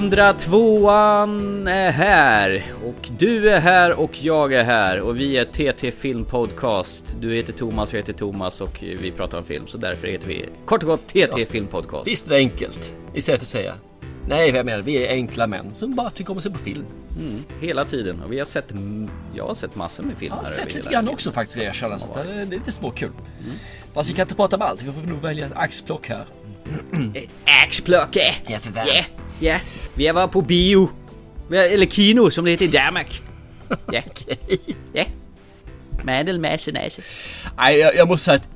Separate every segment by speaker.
Speaker 1: 102an är här och du är här och jag är här och vi är TT Film Podcast. Du heter Thomas, jag heter Thomas och vi pratar om film så därför heter vi kort och gott TT Film Podcast.
Speaker 2: Visst är det enkelt? Istället för att säga Nej, jag menar, vi är enkla män som bara tycker om att se på film.
Speaker 1: Mm, hela tiden och vi har sett, jag har sett massor med filmer.
Speaker 2: Jag har sett lite grann också faktiskt, jag känna. Så
Speaker 1: har
Speaker 2: det är lite småkul. Mm. Fast vi kan inte prata om allt, vi får nog välja ett axplock här.
Speaker 1: Ett axplocke!
Speaker 2: Ja, för fan.
Speaker 1: Ja, ja. Vi var på bio. Eller kino som det heter i Danmark. Ja,
Speaker 2: Okej.
Speaker 1: ja. Mandel, masse, nasse.
Speaker 2: Nej, jag, jag måste säga att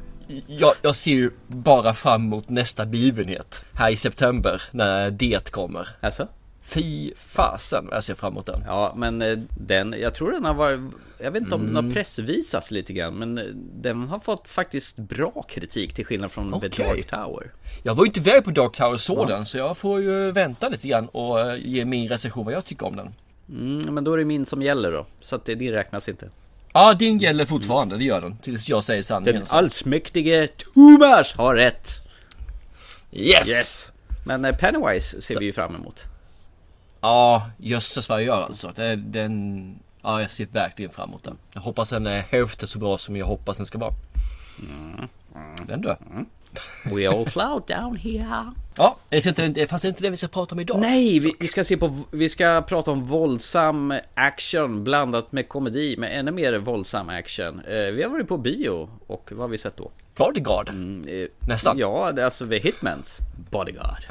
Speaker 2: jag, jag ser ju bara fram emot nästa begivenhet här i september när det kommer.
Speaker 1: Alltså?
Speaker 2: Fy fasen vad jag ser fram emot den.
Speaker 1: Ja, men eh, den, jag tror den har varit, jag vet inte om den
Speaker 2: Mm.
Speaker 1: har pressvisats lite grann, men eh, den har fått faktiskt bra kritik till skillnad från
Speaker 2: Okej.
Speaker 1: The Dark Tower.
Speaker 2: Jag var ju inte iväg på Dark Tower såg den så jag får ju vänta lite grann och eh, ge min recension vad jag tycker om den.
Speaker 1: Mm, men då är det min som gäller då, så att det, det räknas inte.
Speaker 2: Ja, din gäller fortfarande, det gör den. Tills jag säger sanningen.
Speaker 1: Den allsmäktige Thomas har rätt!
Speaker 2: Yes!
Speaker 1: Yes! Men eh, Pennywise ser vi ju fram emot.
Speaker 2: Ja, jösses vad jag gör alltså. Det, den, ja, jag ser verkligen fram emot den. Jag hoppas den är hälften så bra som jag hoppas den ska vara. Den du.
Speaker 1: We all flout down here.
Speaker 2: Ja, det ska inte, fast det är inte det vi ska prata om idag.
Speaker 1: Nej, vi, vi ska se på, vi ska prata om våldsam action blandat med komedi, med ännu mer våldsam action. Eh, vi har varit på bio och vad har vi sett då?
Speaker 2: Bodyguard.
Speaker 1: Eh,
Speaker 2: Nästan.
Speaker 1: Ja, det är alltså The Hitmans Bodyguard.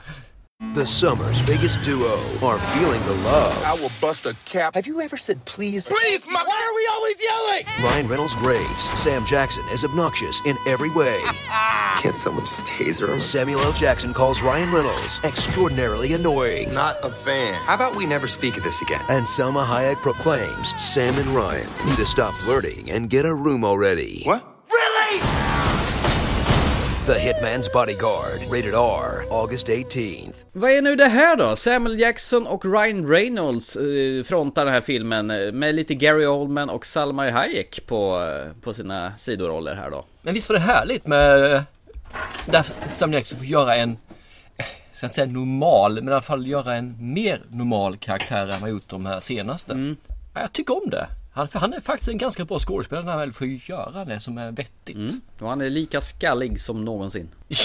Speaker 3: The summer's biggest duo are feeling the love.
Speaker 4: I will bust a cap.
Speaker 5: Have you ever said please?
Speaker 4: Please, my. Why are we always yelling?
Speaker 3: Ryan Reynolds Graves, Sam Jackson is obnoxious in every way.
Speaker 5: Can't someone just taser him?
Speaker 3: Samuel L. Jackson calls Ryan Reynolds extraordinarily annoying.
Speaker 4: Not a fan.
Speaker 5: How about we never speak of this again?
Speaker 3: And Selma Hayek proclaims Sam and Ryan need to stop flirting and get a room already.
Speaker 4: What?
Speaker 3: The Hitman's Bodyguard, rated R, August 18th.
Speaker 1: Vad är nu det här då? Samuel Jackson och Ryan Reynolds eh, frontar den här filmen eh, med lite Gary Oldman och Salma Hayek på, eh, på sina sidoroller här då.
Speaker 2: Men visst var det härligt med där Sam Jackson får göra en, ska inte säga normal, men i alla fall göra en mer normal karaktär än vad gjort de här senaste. Ja, jag tycker om det. Han, han är faktiskt en ganska bra skådespelare när han väl får göra det som är vettigt.
Speaker 1: Och han är lika skallig som någonsin.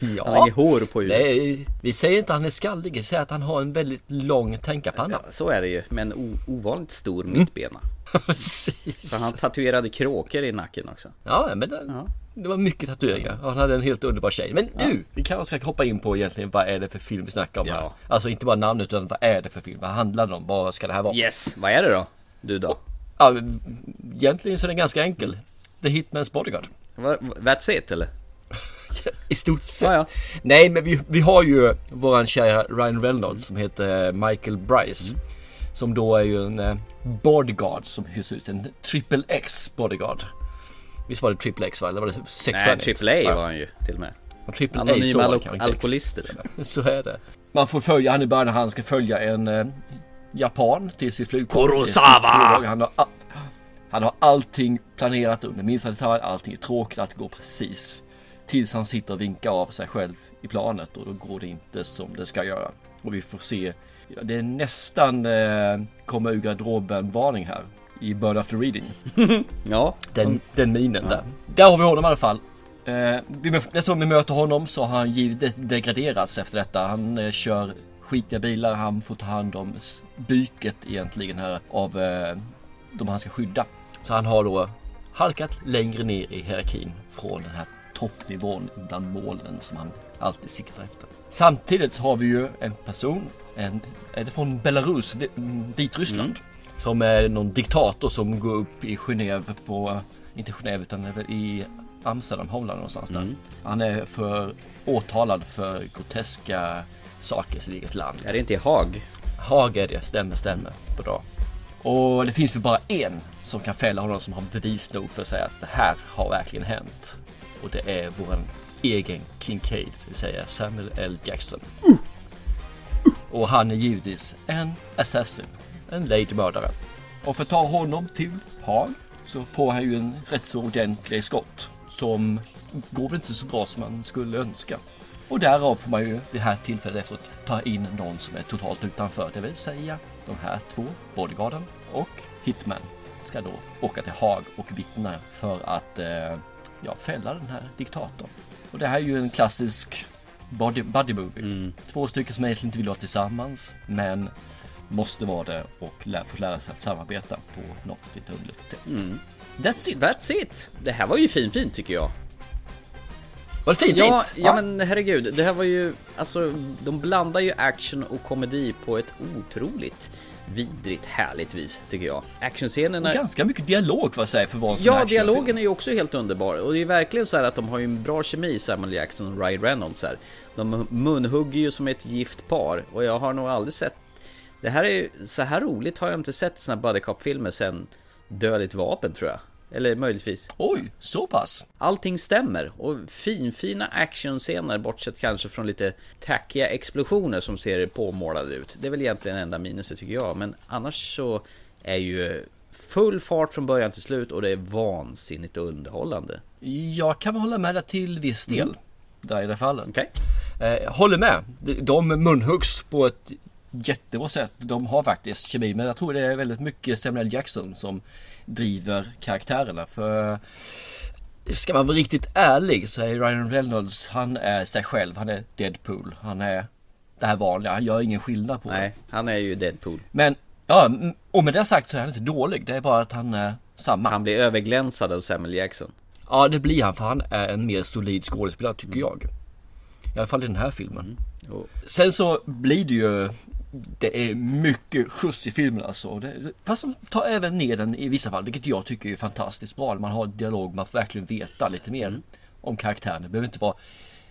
Speaker 1: Han har
Speaker 2: Ja,
Speaker 1: hår på huvudet.
Speaker 2: Nej, vi säger inte att han är skallig, vi säger att han har en väldigt lång tänkarpanna.
Speaker 1: Så är det ju, med en o- ovanligt stor mittbena.
Speaker 2: Precis.
Speaker 1: Så han tatuerade kråkor i nacken också.
Speaker 2: Ja, men det, det var mycket tatueringar och han hade en helt underbar tjej. Men du, vi kanske ska hoppa in på egentligen vad är det för film vi snackar om
Speaker 1: Ja.
Speaker 2: här? Alltså inte bara namnet utan vad är det för film? Vad handlar det om? Vad ska det här vara?
Speaker 1: Yes, vad är det då? Du då?
Speaker 2: Ja, egentligen så är den ganska enkel. The Hitman's Bodyguard.
Speaker 1: That's it eller?
Speaker 2: I stort sett.
Speaker 1: Ja, ja.
Speaker 2: Nej, men vi, vi har ju våran kära Ryan Reynolds som heter Michael Bryce.
Speaker 1: Mm.
Speaker 2: Som då är ju en eh, bodyguard som hyrs ut. En triple X bodyguard. Visst var det triple X va? Eller var det sex
Speaker 1: Nej? Triple A
Speaker 2: Ja.
Speaker 1: var han ju till och med.
Speaker 2: Och Triple A
Speaker 1: Anonyma
Speaker 2: så var det
Speaker 1: al-
Speaker 2: kanske inte X.
Speaker 1: alkoholister.
Speaker 2: Så är det. Man får följa han i början när han ska följa en eh, japan till sitt flygplan.
Speaker 1: Kurosawa!
Speaker 2: Han har, han har allting planerat under minsta detalj. Allting är tråkigt, allt går precis. Tills han sitter och vinkar av sig själv i planet och då går det inte som det ska göra. Och vi får se. Ja, det är nästan eh, komma ur garderoben varning här. I Burn After Reading.
Speaker 1: Ja,
Speaker 2: Den, den minen där. Där har vi honom i alla fall. Eh, vi, nästa gång vi möter honom så har han givet degraderats efter detta. Han eh, kör skitiga bilar, han får ta hand om byket egentligen här av eh, de han ska skydda. Så han har då halkat längre ner i hierarkin från den här toppnivån bland målen som han alltid siktar efter. Samtidigt har vi ju en person, en, är det från Belarus, mm, Vitryssland? Som är någon diktator som går upp i Genève på, inte Genève utan i Amsterdam, Holland någonstans där. Han är för åtalad för groteska saker i sitt eget land.
Speaker 1: är det inte i Haag?
Speaker 2: Haag är det, stämmer, stämmer. Bra. Och det finns väl bara en som kan fälla honom som har bevis nog för att säga att det här har verkligen hänt. Och det är våran egen Kincaid, det vill säga Samuel L. Jackson. Och han är givetvis en assassin, en lejd mördare. Och för att ta honom till Haag så får han ju en rätt så ordentlig skott som går väl inte så bra som man skulle önska. Och därav får man ju det här tillfället efteråt ta in någon som är totalt utanför. Det vill säga de här två, bodyguarden och Hitman, ska då åka till Haag och vittna för att eh, ja, fälla den här diktatorn. Och det här är ju en klassisk body, buddy movie. Två stycken som egentligen inte vill vara tillsammans men måste vara det och lä- få lära sig att samarbeta på något lite underligt sätt. That's it!
Speaker 1: That's it! Det här var ju fin fint tycker jag.
Speaker 2: Var det fint?
Speaker 1: Ja,
Speaker 2: fint?
Speaker 1: ja men herregud, det här var ju, alltså de blandar ju action och komedi på ett otroligt vidrigt härligt vis tycker jag. Actionscenerna
Speaker 2: Ganska mycket dialog vad jag säger för sån
Speaker 1: Ja, dialogen är ju också helt underbar och det är verkligen så här att de har ju en bra kemi Samuel Jackson och Ryan Reynolds här. De munhugger ju som ett gift par och jag har nog aldrig sett Det här är ju, så här roligt har jag inte sett såna buddy cop-filmer sen Dödligt vapen tror jag. Eller möjligtvis.
Speaker 2: Oj, så pass?
Speaker 1: Allting stämmer och finfina actionscener bortsett kanske från lite tackiga explosioner som ser påmålade ut. Det är väl egentligen enda minuset tycker jag, men annars så är ju full fart från början till slut och det är vansinnigt underhållande.
Speaker 2: Jag kan hålla med dig till viss del. Där i det fallet.
Speaker 1: Mm. Okej?
Speaker 2: Eh, håller med. De- De munhuggs på ett jättebra sätt. De har faktiskt kemi. Men jag tror det är väldigt mycket Samuel Jackson som driver karaktärerna. För ska man vara riktigt ärlig så är Ryan Reynolds, han är sig själv. Han är Deadpool. Han är det här vanliga. Han gör ingen skillnad på det.
Speaker 1: Nej, han är ju Deadpool.
Speaker 2: Men, ja, och med det sagt så är han inte dålig. Det är bara att han är samma.
Speaker 1: Han blir överglänsad av Samuel Jackson.
Speaker 2: Ja, det blir han för han är en mer solid skådespelare tycker jag. I alla fall i den här filmen.
Speaker 1: Och-
Speaker 2: Sen så blir det ju det är mycket skjuts i filmen alltså. Det, fast de tar även ner den i vissa fall, vilket jag tycker är fantastiskt bra. Man har dialog, man får verkligen veta lite mer om karaktären. Det behöver inte vara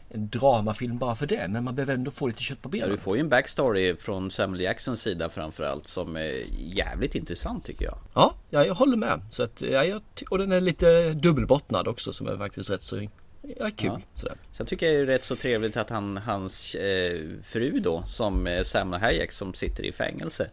Speaker 2: en dramafilm bara för det, men man behöver ändå få lite kött på
Speaker 1: Ja,
Speaker 2: benen.
Speaker 1: du får ju en backstory från Samuel Jacksons sida framförallt som är jävligt intressant tycker jag.
Speaker 2: Ja, ja, jag håller med. Så att, ja, jag, och den är lite dubbelbottnad också som är faktiskt rätt så ja, kul.
Speaker 1: Ja.
Speaker 2: Sådär.
Speaker 1: Tycker jag det är rätt så trevligt att han, hans eh, fru då, som är Salma Hayek som sitter i fängelse.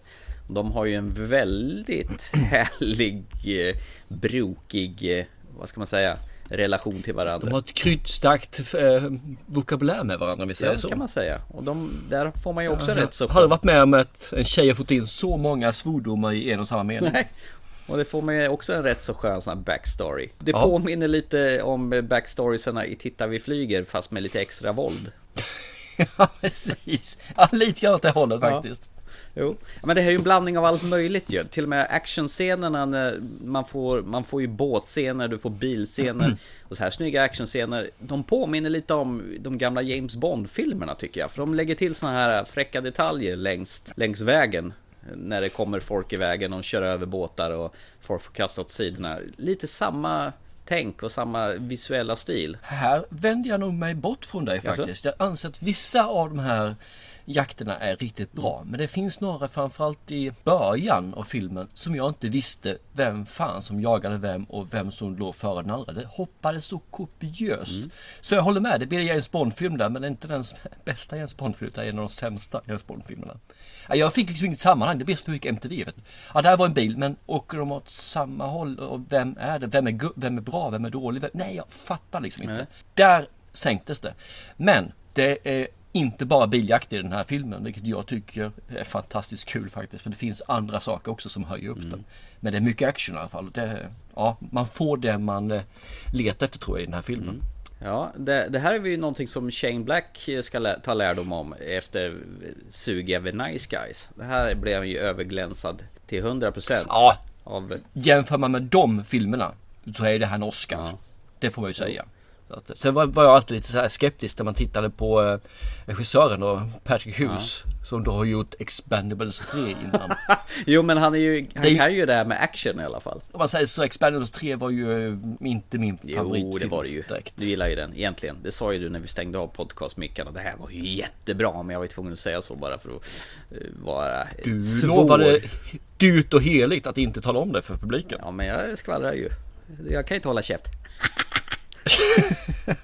Speaker 1: De har ju en väldigt härlig, eh, brokig, eh, vad ska man säga, relation till varandra.
Speaker 2: De har ett kryddstarkt eh, vokabulär med varandra om vi säger
Speaker 1: Ja,
Speaker 2: så.
Speaker 1: det kan man säga. Och de, där får man ju också
Speaker 2: Jag
Speaker 1: rätt så...
Speaker 2: har du varit med om att en tjej har fått in så många svordomar i en och samma mening?
Speaker 1: Nej. Och det får man ju också en rätt så skön sån här backstory. Det
Speaker 2: Ja.
Speaker 1: påminner lite om backstoriesarna i Titta vi flyger fast med lite extra våld.
Speaker 2: ja, precis. Ja, lite grann åt det hållet
Speaker 1: Ja.
Speaker 2: faktiskt.
Speaker 1: Jo. Men det här är ju en blandning av allt möjligt ju. Till och med actionscenerna när man får, man får ju båtscener, du får bilscener och så här snygga actionscener. De påminner lite om de gamla James Bond-filmerna tycker jag. För de lägger till såna här fräcka detaljer längs, längs vägen. När det kommer folk i vägen och kör över båtar och folk får kasta åt sidorna. Lite samma tänk och samma visuella stil.
Speaker 2: Här vänder jag nog mig bort från dig faktiskt. Jag anser att vissa av de här jakterna är riktigt bra. Men det finns några framförallt i början av filmen som jag inte visste vem fan som jagade vem och vem som låg före den andra. Det hoppade så kopiöst. Så jag håller med, det blir en Bond-film där men det är inte den bästa James Bond-filmen utan en av de sämsta James Bond-filmerna. Ja, Jag fick liksom inget sammanhang, det blir för mycket MTV. Vet du. Ja, där var en bil, men åker de åt samma håll? Och vem är det? Vem är, vem är bra? Vem är dålig? Vem? Nej, jag fattar liksom inte.
Speaker 1: Nej.
Speaker 2: Där sänktes det. Men det är inte bara biljakt i den här filmen, vilket jag tycker är fantastiskt kul faktiskt. För det finns andra saker också som höjer upp den. Men det är mycket action i alla fall. Det, ja, man får det man eh, letar efter tror jag i den här filmen.
Speaker 1: Ja, det, det här är ju någonting som Shane Black ska lä- ta lärdom om efter sugiga The Nice Guys. Det här blev han ju överglänsad till 100%
Speaker 2: Ja.
Speaker 1: av...
Speaker 2: Jämför man med de filmerna så är det här en Oscar.
Speaker 1: Ja.
Speaker 2: Det får man ju säga. Så att, sen var, var jag alltid lite så här skeptisk när man tittade på eh, regissören då, Patrick Hughes. Som då har gjort Expendables 3 innan.
Speaker 1: Jo men han är ju, han
Speaker 2: Det
Speaker 1: kan ju det här med action i alla fall.
Speaker 2: Om man säger så, Expendables 3 var ju eh, inte min favoritfilm
Speaker 1: Jo, det var det ju.
Speaker 2: direkt.
Speaker 1: Du gillar ju den egentligen. Det sa ju du när vi stängde av podcastmickarna. Det här var ju jättebra, men jag var ju tvungen att säga så bara för att eh, vara
Speaker 2: Du
Speaker 1: svår.
Speaker 2: lovade dyrt och heligt att inte tala om det för publiken.
Speaker 1: Ja, men jag skvallrar ju. Jag kan ju inte hålla käft.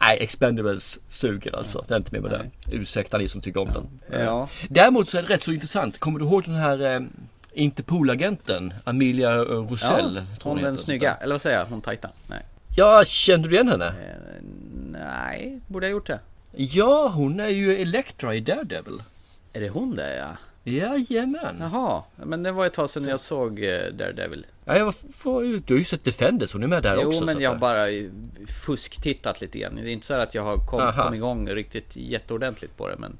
Speaker 2: Nej, Expendables suger alltså. Det är inte mer med det. Ursäkta ni som tycker om den.
Speaker 1: Ja.
Speaker 2: Däremot så är det rätt så intressant. Kommer du ihåg den här eh, Interpol-agenten Amelia eh, Rosell?
Speaker 1: Ja, hon
Speaker 2: heter.
Speaker 1: den snygga, eller vad säger jag? Hon tajta? Nej.
Speaker 2: Ja, kände du igen henne?
Speaker 1: Eh, nej, borde jag gjort det?
Speaker 2: Ja, hon är ju Elektra i Daredevil.
Speaker 1: Är det hon där ja?
Speaker 2: Jajamän.
Speaker 1: Jaha, men det var ett tag sedan jag såg eh, Daredevil.
Speaker 2: Ja, jag var, var, du har ju sett Defenders, hon är med där
Speaker 1: Jo,
Speaker 2: också. så
Speaker 1: men jag har bara fusktittat lite grann. Det är inte så att jag har kom, kommit igång riktigt jätteordentligt på det, men...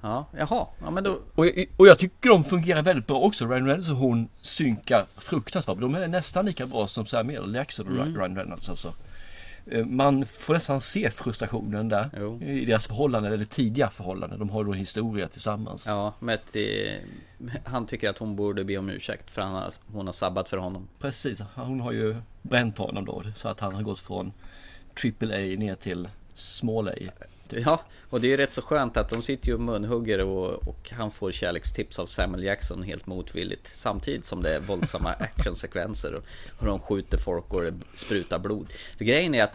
Speaker 1: Ja, jaha, ja men då...
Speaker 2: Och, jag- och jag tycker de fungerar väldigt bra också. Ryan Reynolds och hon synkar fruktansvärt. De är nästan lika bra som Samuel Jackson och
Speaker 1: Mm.
Speaker 2: Ryan Reynolds alltså. Eh, Man får nästan se frustrationen där
Speaker 1: Jo.
Speaker 2: i deras förhållande, eller tidiga förhållanden. De har då en historia tillsammans.
Speaker 1: Ja, att det, han tycker att hon borde be om ursäkt för har, hon har sabbat för honom.
Speaker 2: Precis, hon har ju bränt honom då så att han har gått från AAA ner till Small A.
Speaker 1: Ja, och det är ju rätt så skönt att de sitter ju och munhugger och, och han får kärlekstips av Samuel Jackson helt motvilligt. Samtidigt som det är våldsamma actionsekvenser och, och de skjuter folk och det sprutar blod. För grejen är att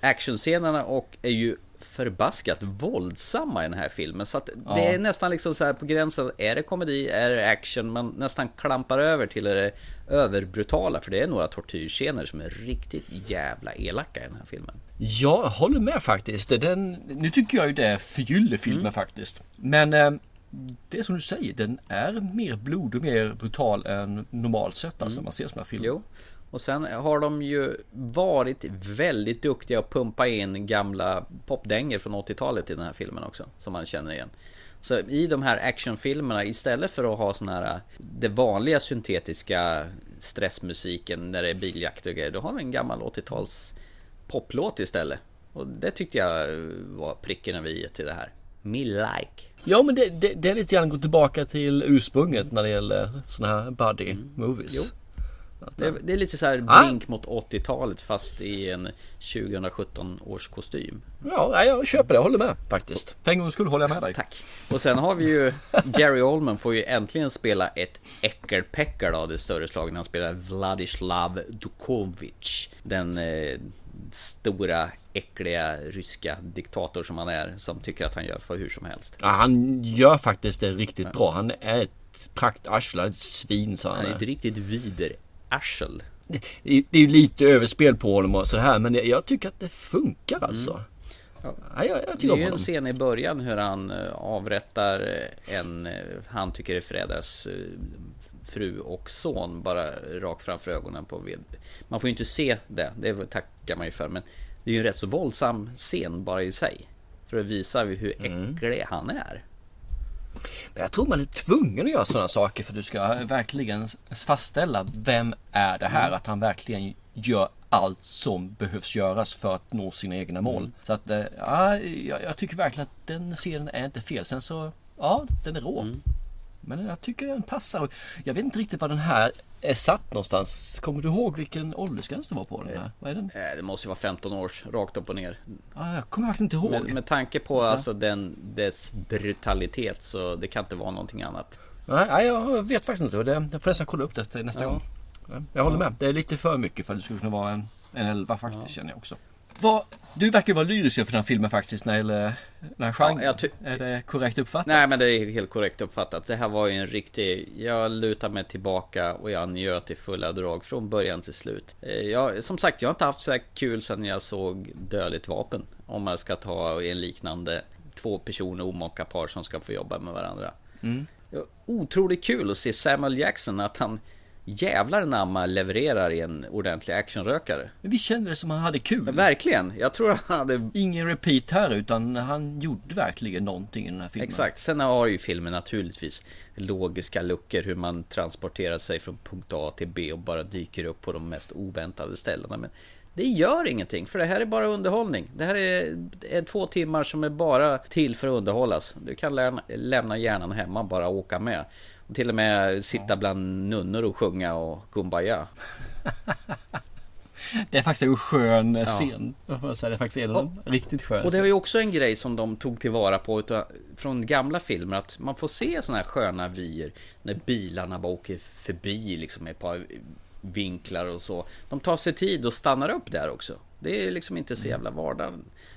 Speaker 1: actionscenerna och är ju förbaskat våldsamma i den här filmen. Så att
Speaker 2: Ja.
Speaker 1: det är nästan liksom så här på gränsen. Är det komedi? Är det action? Man nästan klampar över till det överbrutala. För det är några tortyrscener som är riktigt jävla elaka i den här filmen.
Speaker 2: Ja, jag håller med faktiskt. Den, nu tycker jag ju det är förgyllefilmer
Speaker 1: Mm.
Speaker 2: faktiskt. Men eh, det som du säger, den är mer blod och mer brutal än normalt sett alltså när man ser sådana här filmer.
Speaker 1: Mm. Jo. Och sen har de ju varit väldigt duktiga att pumpa in gamla popdänger från 80-talet i den här filmen också. Som man känner igen. Så i de här actionfilmerna istället för att ha sån här Det vanliga syntetiska stressmusiken när det är biljakt och grejer. Då har vi en gammal 80-tals poplåt istället. Och det tyckte jag var pricken över i till det här. Me like.
Speaker 2: Ja men det, det, det är lite grann gå tillbaka till ursprunget när det gäller sådana här buddy movies.
Speaker 1: Mm. Jo. Det, det är lite så här
Speaker 2: Ah.
Speaker 1: blink mot 80-talet fast i en 2017 års kostym.
Speaker 2: Ja, jag köper det, jag håller med faktiskt. För en gångs skull håller jag med dig.
Speaker 1: Tack. Och sen har vi ju Gary Oldman får ju äntligen spela ett äckelpäckel av det större slaget när han spelar Vladislav Dukovic. Den eh, stora äckliga ryska diktator som han är som tycker att han gör för hur som helst.
Speaker 2: Ja, han gör faktiskt det riktigt bra. Han är ett praktarsle, ett svin sa han.
Speaker 1: Han är ett riktigt viderarsel.
Speaker 2: Det är det är ju lite överspel på honom och sådär men jag, jag tycker att det funkar alltså. Ja. jag, jag
Speaker 1: Det är ju en scen i början hur han eh, avrättar en eh, han tycker är förrädares eh, fru och son bara rakt framför ögonen på ved. Man får ju inte se det, det tackar man ju för men det är ju en rätt så våldsam scen bara i sig. För att visa hur
Speaker 2: Mm.
Speaker 1: äcklig han är.
Speaker 2: Men jag tror man är tvungen att göra sådana saker för du ska verkligen fastställa vem är det här? Att han verkligen gör allt som behövs göras för att nå sina egna mål. Så att eh, ja, jag, tycker verkligen att den scenen är inte fel. Sen så, ja, den är rå. Men jag tycker den passar. Jag vet inte riktigt var den här är satt någonstans. Kommer du ihåg vilken åldersgräns det var på den här? Vad är den?
Speaker 1: Eh, Det måste ju vara 15 års rakt upp och ner.
Speaker 2: Ah, jag kommer faktiskt inte ihåg.
Speaker 1: Med, med tanke på alltså den, dess brutalitet så det kan inte vara någonting annat.
Speaker 2: Nej, jag vet faktiskt inte. Det, jag får nästan kolla upp det nästa
Speaker 1: Ja.
Speaker 2: gång. Ja, Jag håller med. Det är lite för mycket för att det skulle kunna vara en, en elva faktiskt känner jag också. Vad, du verkar vara lyrisk för den här filmen faktiskt när det gäller den här genren.
Speaker 1: Ja,
Speaker 2: är det korrekt uppfattat?
Speaker 1: Nej men det är helt korrekt uppfattat. Det här var ju en riktig... Jag lutar mig tillbaka och jag njöt i fulla drag från början till slut. Eh, Jag, som sagt, jag har inte haft så här kul sedan jag såg Dödligt vapen. Om man ska ta en liknande två personer, omaka par som ska få jobba med varandra. Var Otroligt kul att se Samuel Jackson, att han jävlar namma levererar i en ordentlig actionrökare.
Speaker 2: Men vi kände det som han hade kul.
Speaker 1: Men verkligen, jag tror han hade
Speaker 2: Ingen repeat här utan han gjorde verkligen någonting i den här filmen.
Speaker 1: Exakt, sen har ju filmen naturligtvis logiska luckor hur man transporterar sig från punkt A till B och bara dyker upp på de mest oväntade ställena. Men det gör ingenting, för det här är bara underhållning. Det här är, är två timmar som är bara till för att underhållas. Du kan lämna hjärnan hemma, bara åka med. Och till och med sitta bland nunnor och sjunga och kumbaya.
Speaker 2: Det är faktiskt en skön ja. scen. Säga, det är faktiskt en de riktigt sköna
Speaker 1: Och det var ju också en grej som de tog tillvara på från gamla filmer att man får se sådana här sköna vyer när bilarna bara åker förbi liksom ett par vinklar och så. De tar sig tid och stannar upp där också. Det är liksom inte så jävla vardag,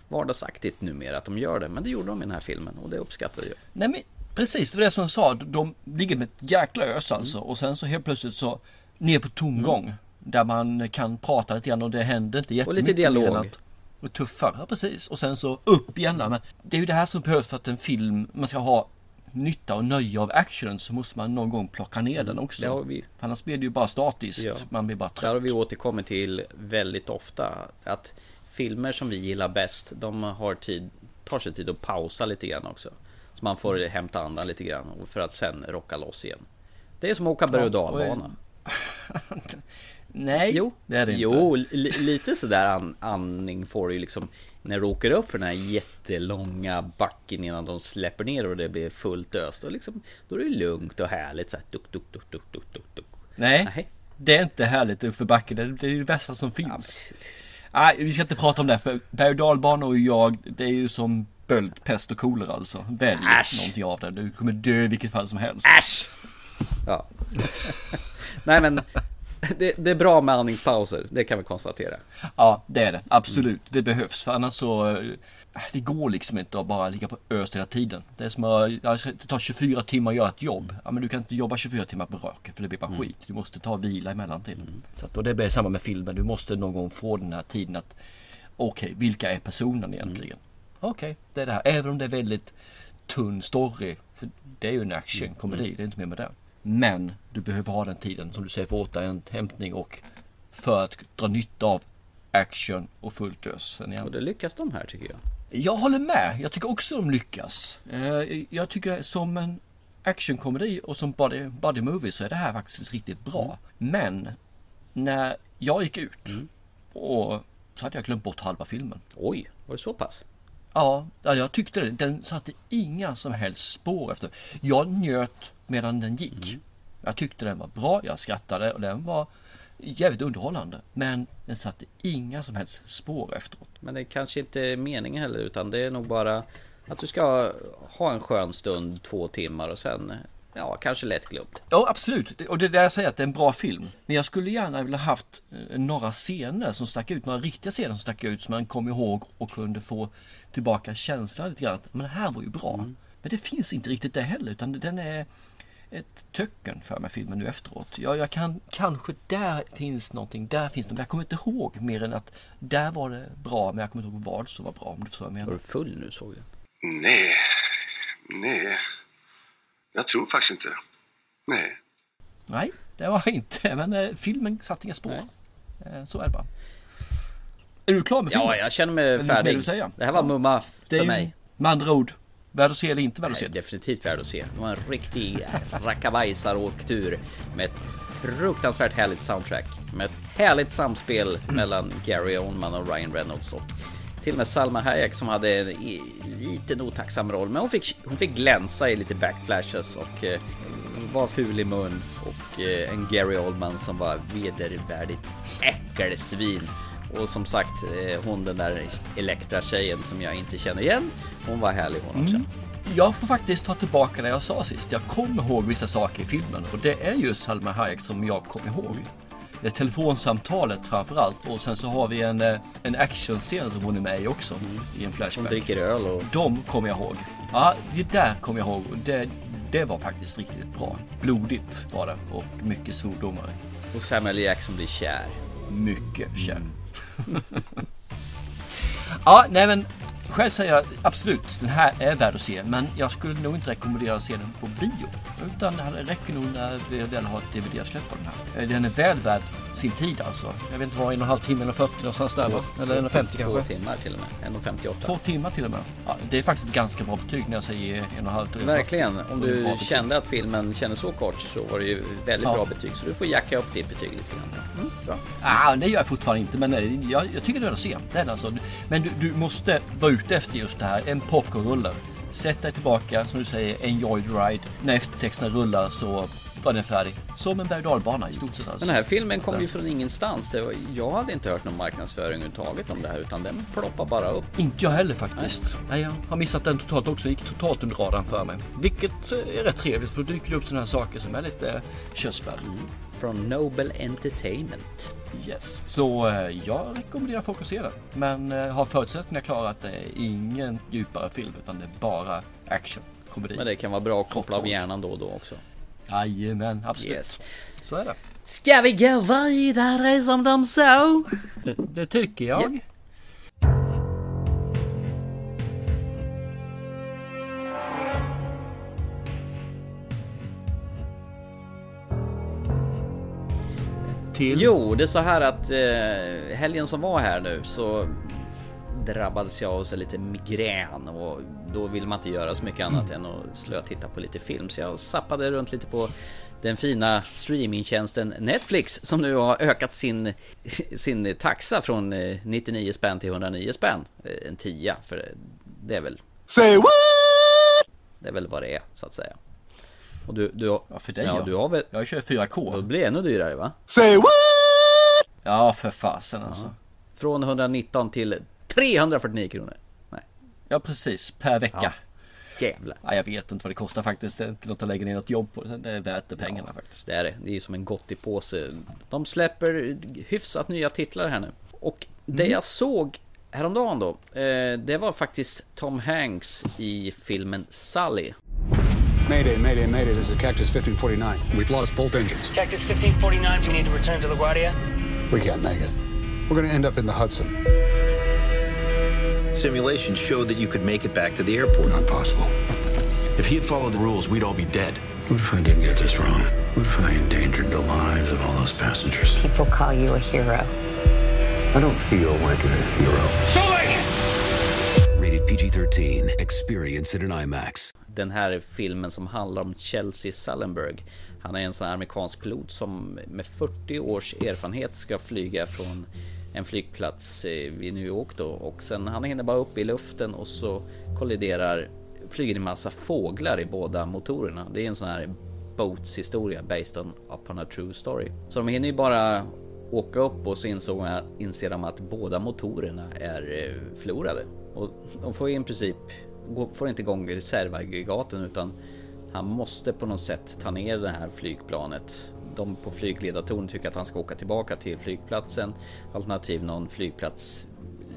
Speaker 1: vardagsaktigt numera att de gör det, men det gjorde de i den här filmen och det uppskattade jag.
Speaker 2: Nej men precis, det var det som jag sa. De ligger med ett jäkla ös alltså och sen så helt plötsligt så ner på tomgång. Där man kan prata lite grann och det händer inte jättemycket.
Speaker 1: lite dialog.
Speaker 2: Att, Och tuffare, ja, precis. Och sen så upp igen där. Men det är ju det här som behövs för att en film, man ska ha nytta och nöje av actionen så måste man någon gång plocka ner den också.
Speaker 1: Det har vi,
Speaker 2: annars blir det ju bara statiskt.
Speaker 1: Ja.
Speaker 2: Man blir bara
Speaker 1: där har
Speaker 2: trött.
Speaker 1: vi återkommit till väldigt ofta. Att filmer som vi gillar bäst, de har tid, tar sig tid att pausa lite grann också. Så man får hämta andan lite grann och för att sen rocka loss igen. Det är som att åka berg och
Speaker 2: Ja, och-
Speaker 1: dalbana.
Speaker 2: Nej,
Speaker 1: Jo,
Speaker 2: det är det inte.
Speaker 1: jo li, lite sådär an, andning får du ju liksom när du åker upp för den här jättelånga backen innan de släpper ner och det blir fullt ös. Då, liksom, då är det lugnt och härligt så här, duk, duk, duk, duk, duk, duk, duk.
Speaker 2: Nej,
Speaker 1: Nej.
Speaker 2: det är inte härligt uppför backen. Det är det, är det värsta som
Speaker 1: Ja,
Speaker 2: finns.
Speaker 1: men-
Speaker 2: Nej, vi ska inte prata om det. För berg och dalbanor och jag, det är ju som böld, pest och kolera alltså. Välj
Speaker 1: Äsch.
Speaker 2: någonting av det. Du kommer dö i vilket fall som helst.
Speaker 1: Äsch! Ja. Nej men det, det är bra med andningspauser, det kan vi konstatera.
Speaker 2: Ja, det är det. Absolut. Det behövs. För annars så... eh, Det går liksom inte att bara ligga på ös hela tiden. Det är som att ja, det tar 24 timmar att göra ett jobb. Ja, men du kan inte jobba 24 timmar på raken för det blir bara skit. Du måste ta vila emellan tiden. Så att, och det blir samma med filmen. Du måste någon gång få den här tiden att okej, vilka är personen egentligen? Okej, det är det här. Även om det är väldigt tunn story. För det är ju en actionkomedi, det är inte mer med det. Men du behöver ha den tiden som du säger för återhämtning och för att dra nytta av action och fullt ös.
Speaker 1: Och det lyckas de här tycker jag.
Speaker 2: Jag håller med. Jag tycker också de lyckas. Eh, Jag tycker som en actionkomedi och som body, body movie så är det här faktiskt riktigt bra. Men när jag gick ut och så hade jag glömt bort halva filmen.
Speaker 1: Oj, var det så pass?
Speaker 2: Ja, ja, jag tyckte det. Den satte inga som helst spår efter. Jag njöt medan den gick. Jag tyckte den var bra, jag skrattade och den var jävligt underhållande. Men den satte inga som helst spår efteråt.
Speaker 1: Men det kanske inte är meningen heller utan det är nog bara att du ska ha en skön stund, två timmar och sen ja, kanske lätt glömt.
Speaker 2: Ja, absolut. Det- Och det är där jag säger att det är en bra film. Men jag skulle gärna vilja haft eh, några scener som stack ut, några riktiga scener som stack ut som man kom ihåg och kunde få tillbaka känslan lite grann. att, Men det här var ju bra. Men det finns inte riktigt det heller, utan den är ett töcken för mig filmen nu efteråt. Ja, jag kan kanske där finns någonting, där finns något. Men jag kommer inte ihåg mer än att där var det bra, men jag kommer inte ihåg vad som var bra. Om du förstår vad jag
Speaker 1: Var
Speaker 2: menar.
Speaker 1: du full nu såg jag?
Speaker 4: Nej. Nej. Jag tror faktiskt inte. Nej.
Speaker 2: Nej, det var inte. Men eh, filmen satte inga spår. Eh, så är det bara. Är du klar med filmen?
Speaker 1: Ja, jag känner mig färdig. Det här var
Speaker 2: Ja.
Speaker 1: mumma
Speaker 2: Det är
Speaker 1: för
Speaker 2: ju
Speaker 1: mig.
Speaker 2: med andra ord värd att se eller inte värd att se.
Speaker 1: Definitivt värd att se. Det var en riktig rackabajsar-åktur med ett fruktansvärt härligt soundtrack. Med ett härligt samspel mellan Gary Oldman och Ryan Reynolds och till och med Salma Hayek som hade en liten otacksam roll. Men hon fick, hon fick glänsa i lite backflashes och eh, var ful i mun. Och eh, en Gary Oldman som var vedervärdigt äckelsvin. Och som sagt, eh, hon den där Elektra-tjejen som jag inte känner igen. Hon var härlig hon också. Mm.
Speaker 2: Jag får faktiskt ta tillbaka det jag sa sist. Jag kommer ihåg vissa saker i filmen och det är just Salma Hayek som jag kommer ihåg. Är telefonsamtalet framförallt och sen så har vi en, eh, en actionscen som hon är med i också i en
Speaker 1: Hon
Speaker 2: flashback.
Speaker 1: dricker öl och
Speaker 2: De kommer jag ihåg. Ja, det där kommer jag ihåg det, det var faktiskt riktigt bra. Blodigt var det och mycket svordomar.
Speaker 1: Och Samuel Jackson blir kär.
Speaker 2: Mycket kär. ja, nej men själv säger jag absolut, den här är värd att se. Men jag skulle nog inte rekommendera att se den på bio. Utan det räcker nog när vi väl har ett DVD-släpp på den här. Eh, den är väl värd sin tid alltså. Jag vet inte vad, en och en halv timme, och 40 någonstans där va? Eller en och 50
Speaker 1: Två
Speaker 2: kanske?
Speaker 1: timmar till och med. 1.58.
Speaker 2: Två timmar till och med. Ja, det är faktiskt ett ganska bra betyg när jag säger en och en halv till en
Speaker 1: Verkligen.
Speaker 2: 40.
Speaker 1: Om du kände att filmen kändes så kort så var det ju väldigt
Speaker 2: Ja.
Speaker 1: bra betyg. Så du får jacka upp ditt betyg lite grann. Mm, bra.
Speaker 2: Ah, det gör jag fortfarande inte, men eh, jag, jag tycker det är att se. Det alltså. Men du, du måste vara ute efter just det här. En popcornrulle. Sätt dig tillbaka, som du säger, enjoy the ride. När eftertexterna rullar så färdig. Som en berg i stort sett alltså.
Speaker 1: Den här filmen kom ju från ingenstans. Jag hade inte hört någon marknadsföring överhuvudtaget om det här utan den ploppar bara upp.
Speaker 2: Inte jag heller faktiskt. Nej, jag har missat den totalt också. Gick totalt under radarn för mig. Vilket eh, är rätt trevligt för då dyker det upp sådana här saker som är lite eh, körsbär.
Speaker 1: Från Nobel Entertainment.
Speaker 2: Yes. Så eh, jag rekommenderar folk att se den. Men har förutsättningarna klara att det är ingen djupare film utan det är bara action. Komedi.
Speaker 1: Men det kan vara bra att koppla av hjärnan då och då också.
Speaker 2: Jajamän, absolut.
Speaker 1: Yes.
Speaker 2: Så är det.
Speaker 1: Ska vi gå vidare som de sa?
Speaker 2: Det, det tycker jag.
Speaker 1: Yeah.
Speaker 2: Till.
Speaker 1: Jo, det är så här att eh, helgen som var här nu så drabbades jag av så lite migrän och då vill man inte göra så mycket annat än att slöa titta på lite film. Så jag sappade runt lite på den fina streamingtjänsten Netflix som nu har ökat sin, sin taxa från eh, 99 spänn till 109 spänn. Eh, En tia, för det är väl...
Speaker 6: Say what?
Speaker 1: Det är väl vad det är, så att säga. Och du, du,
Speaker 2: Ja, för dig
Speaker 1: ja,
Speaker 2: ja.
Speaker 1: du har väl...
Speaker 2: Jag kör
Speaker 1: Då
Speaker 2: 4K.
Speaker 1: blir det ännu dyrare va?
Speaker 6: Say what?
Speaker 2: Ja, för fasen alltså.
Speaker 1: Från 119 till 349 kronor. Nej,
Speaker 2: Ja, precis. Per vecka.
Speaker 1: jävlar.
Speaker 2: Ja, jag vet inte vad det kostar faktiskt. Det något att lägga ner något jobb på. Det är värt det pengarna faktiskt.
Speaker 1: Det är det. Det är som en gottipåse. De släpper hyfsat nya titlar här nu. Och det jag såg häromdagen då, eh, det var faktiskt Tom Hanks i filmen Sully.
Speaker 7: Mayday, mayday, mayday. This is Cactus 1549. We've lost both engines.
Speaker 8: Cactus 1549, we need to return to LaGuardia.
Speaker 7: We can't make it. We're to end up in the Hudson.
Speaker 9: Simulations showed that you could make it back to the airport.
Speaker 7: Not possible.
Speaker 10: If he had followed the rules, we'd all be dead.
Speaker 7: What if I did get this wrong? What if I endangered the lives of all those passengers?
Speaker 11: People call you a hero.
Speaker 3: I don't feel like a hero.
Speaker 10: Rated PG 13. Experience it in IMAX.
Speaker 1: Den här filmen som handlar om Chelsea Sullenberg. Han är en sån amerikansk pilot som med 40 års erfarenhet ska flyga från en flygplats eh, vid New York då och sen han hinner bara upp i luften och så kolliderar flyger en massa fåglar i båda motorerna. Det är en sån här Boats historia based on upon a true story. Så de hinner ju bara åka upp och så insåg inser de att båda motorerna är eh, förlorade. Och de får i princip, får inte igång reservaggregaten utan han måste på något sätt ta ner det här flygplanet. De på flygledartorn tycker att han ska åka tillbaka till flygplatsen. Alternativ någon flygplats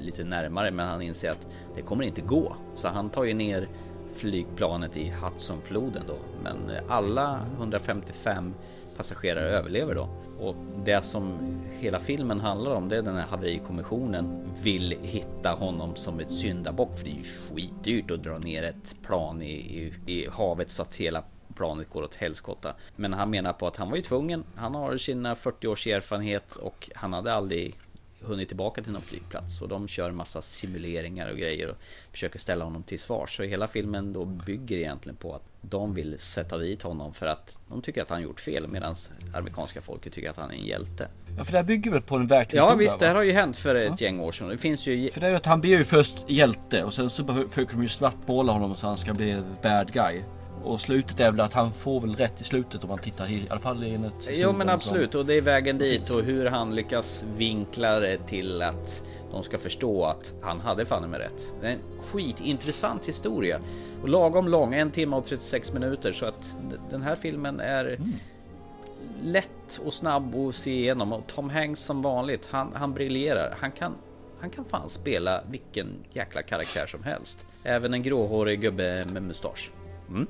Speaker 1: lite närmare men han inser att det kommer inte gå. Så han tar ju ner flygplanet i Hudsonfloden då. Men alla 155 passagerare överlever då. Och det som hela filmen handlar om det är den här haverikommissionen vill hitta honom som ett syndabock för det är ju skitdyrt att dra ner ett plan i, i, i havet så att hela planet går åt helskotta. Men han menar på att han var ju tvungen. Han har sina 40 års erfarenhet och han hade aldrig hunnit tillbaka till någon flygplats och de kör massa simuleringar och grejer och försöker ställa honom till svars. Så hela filmen då bygger egentligen på att de vill sätta dit honom för att de tycker att han gjort fel medan amerikanska folket tycker att han är en hjälte.
Speaker 2: Ja, för det här bygger väl på en verklig
Speaker 1: Ja visst, det här
Speaker 2: va?
Speaker 1: har ju hänt för ett gäng år sedan. Det finns ju...
Speaker 2: För det är ju att han blir ju först hjälte och sen så försöker de ju svartmåla honom så han ska bli bad guy. Och slutet är väl att han får väl rätt i slutet om man tittar i, alla fall enligt
Speaker 1: Jo men absolut och det är vägen dit och hur han lyckas vinkla det till att de ska förstå att han hade fan med rätt. Det är en skitintressant historia. Och lagom lång, en timme och 36 minuter så att den här filmen är lätt och snabb att se igenom och Tom Hanks som vanligt, han, han briljerar. Han kan, han kan fan spela vilken jäkla karaktär som helst. Även en gråhårig gubbe med mustasch. Mm.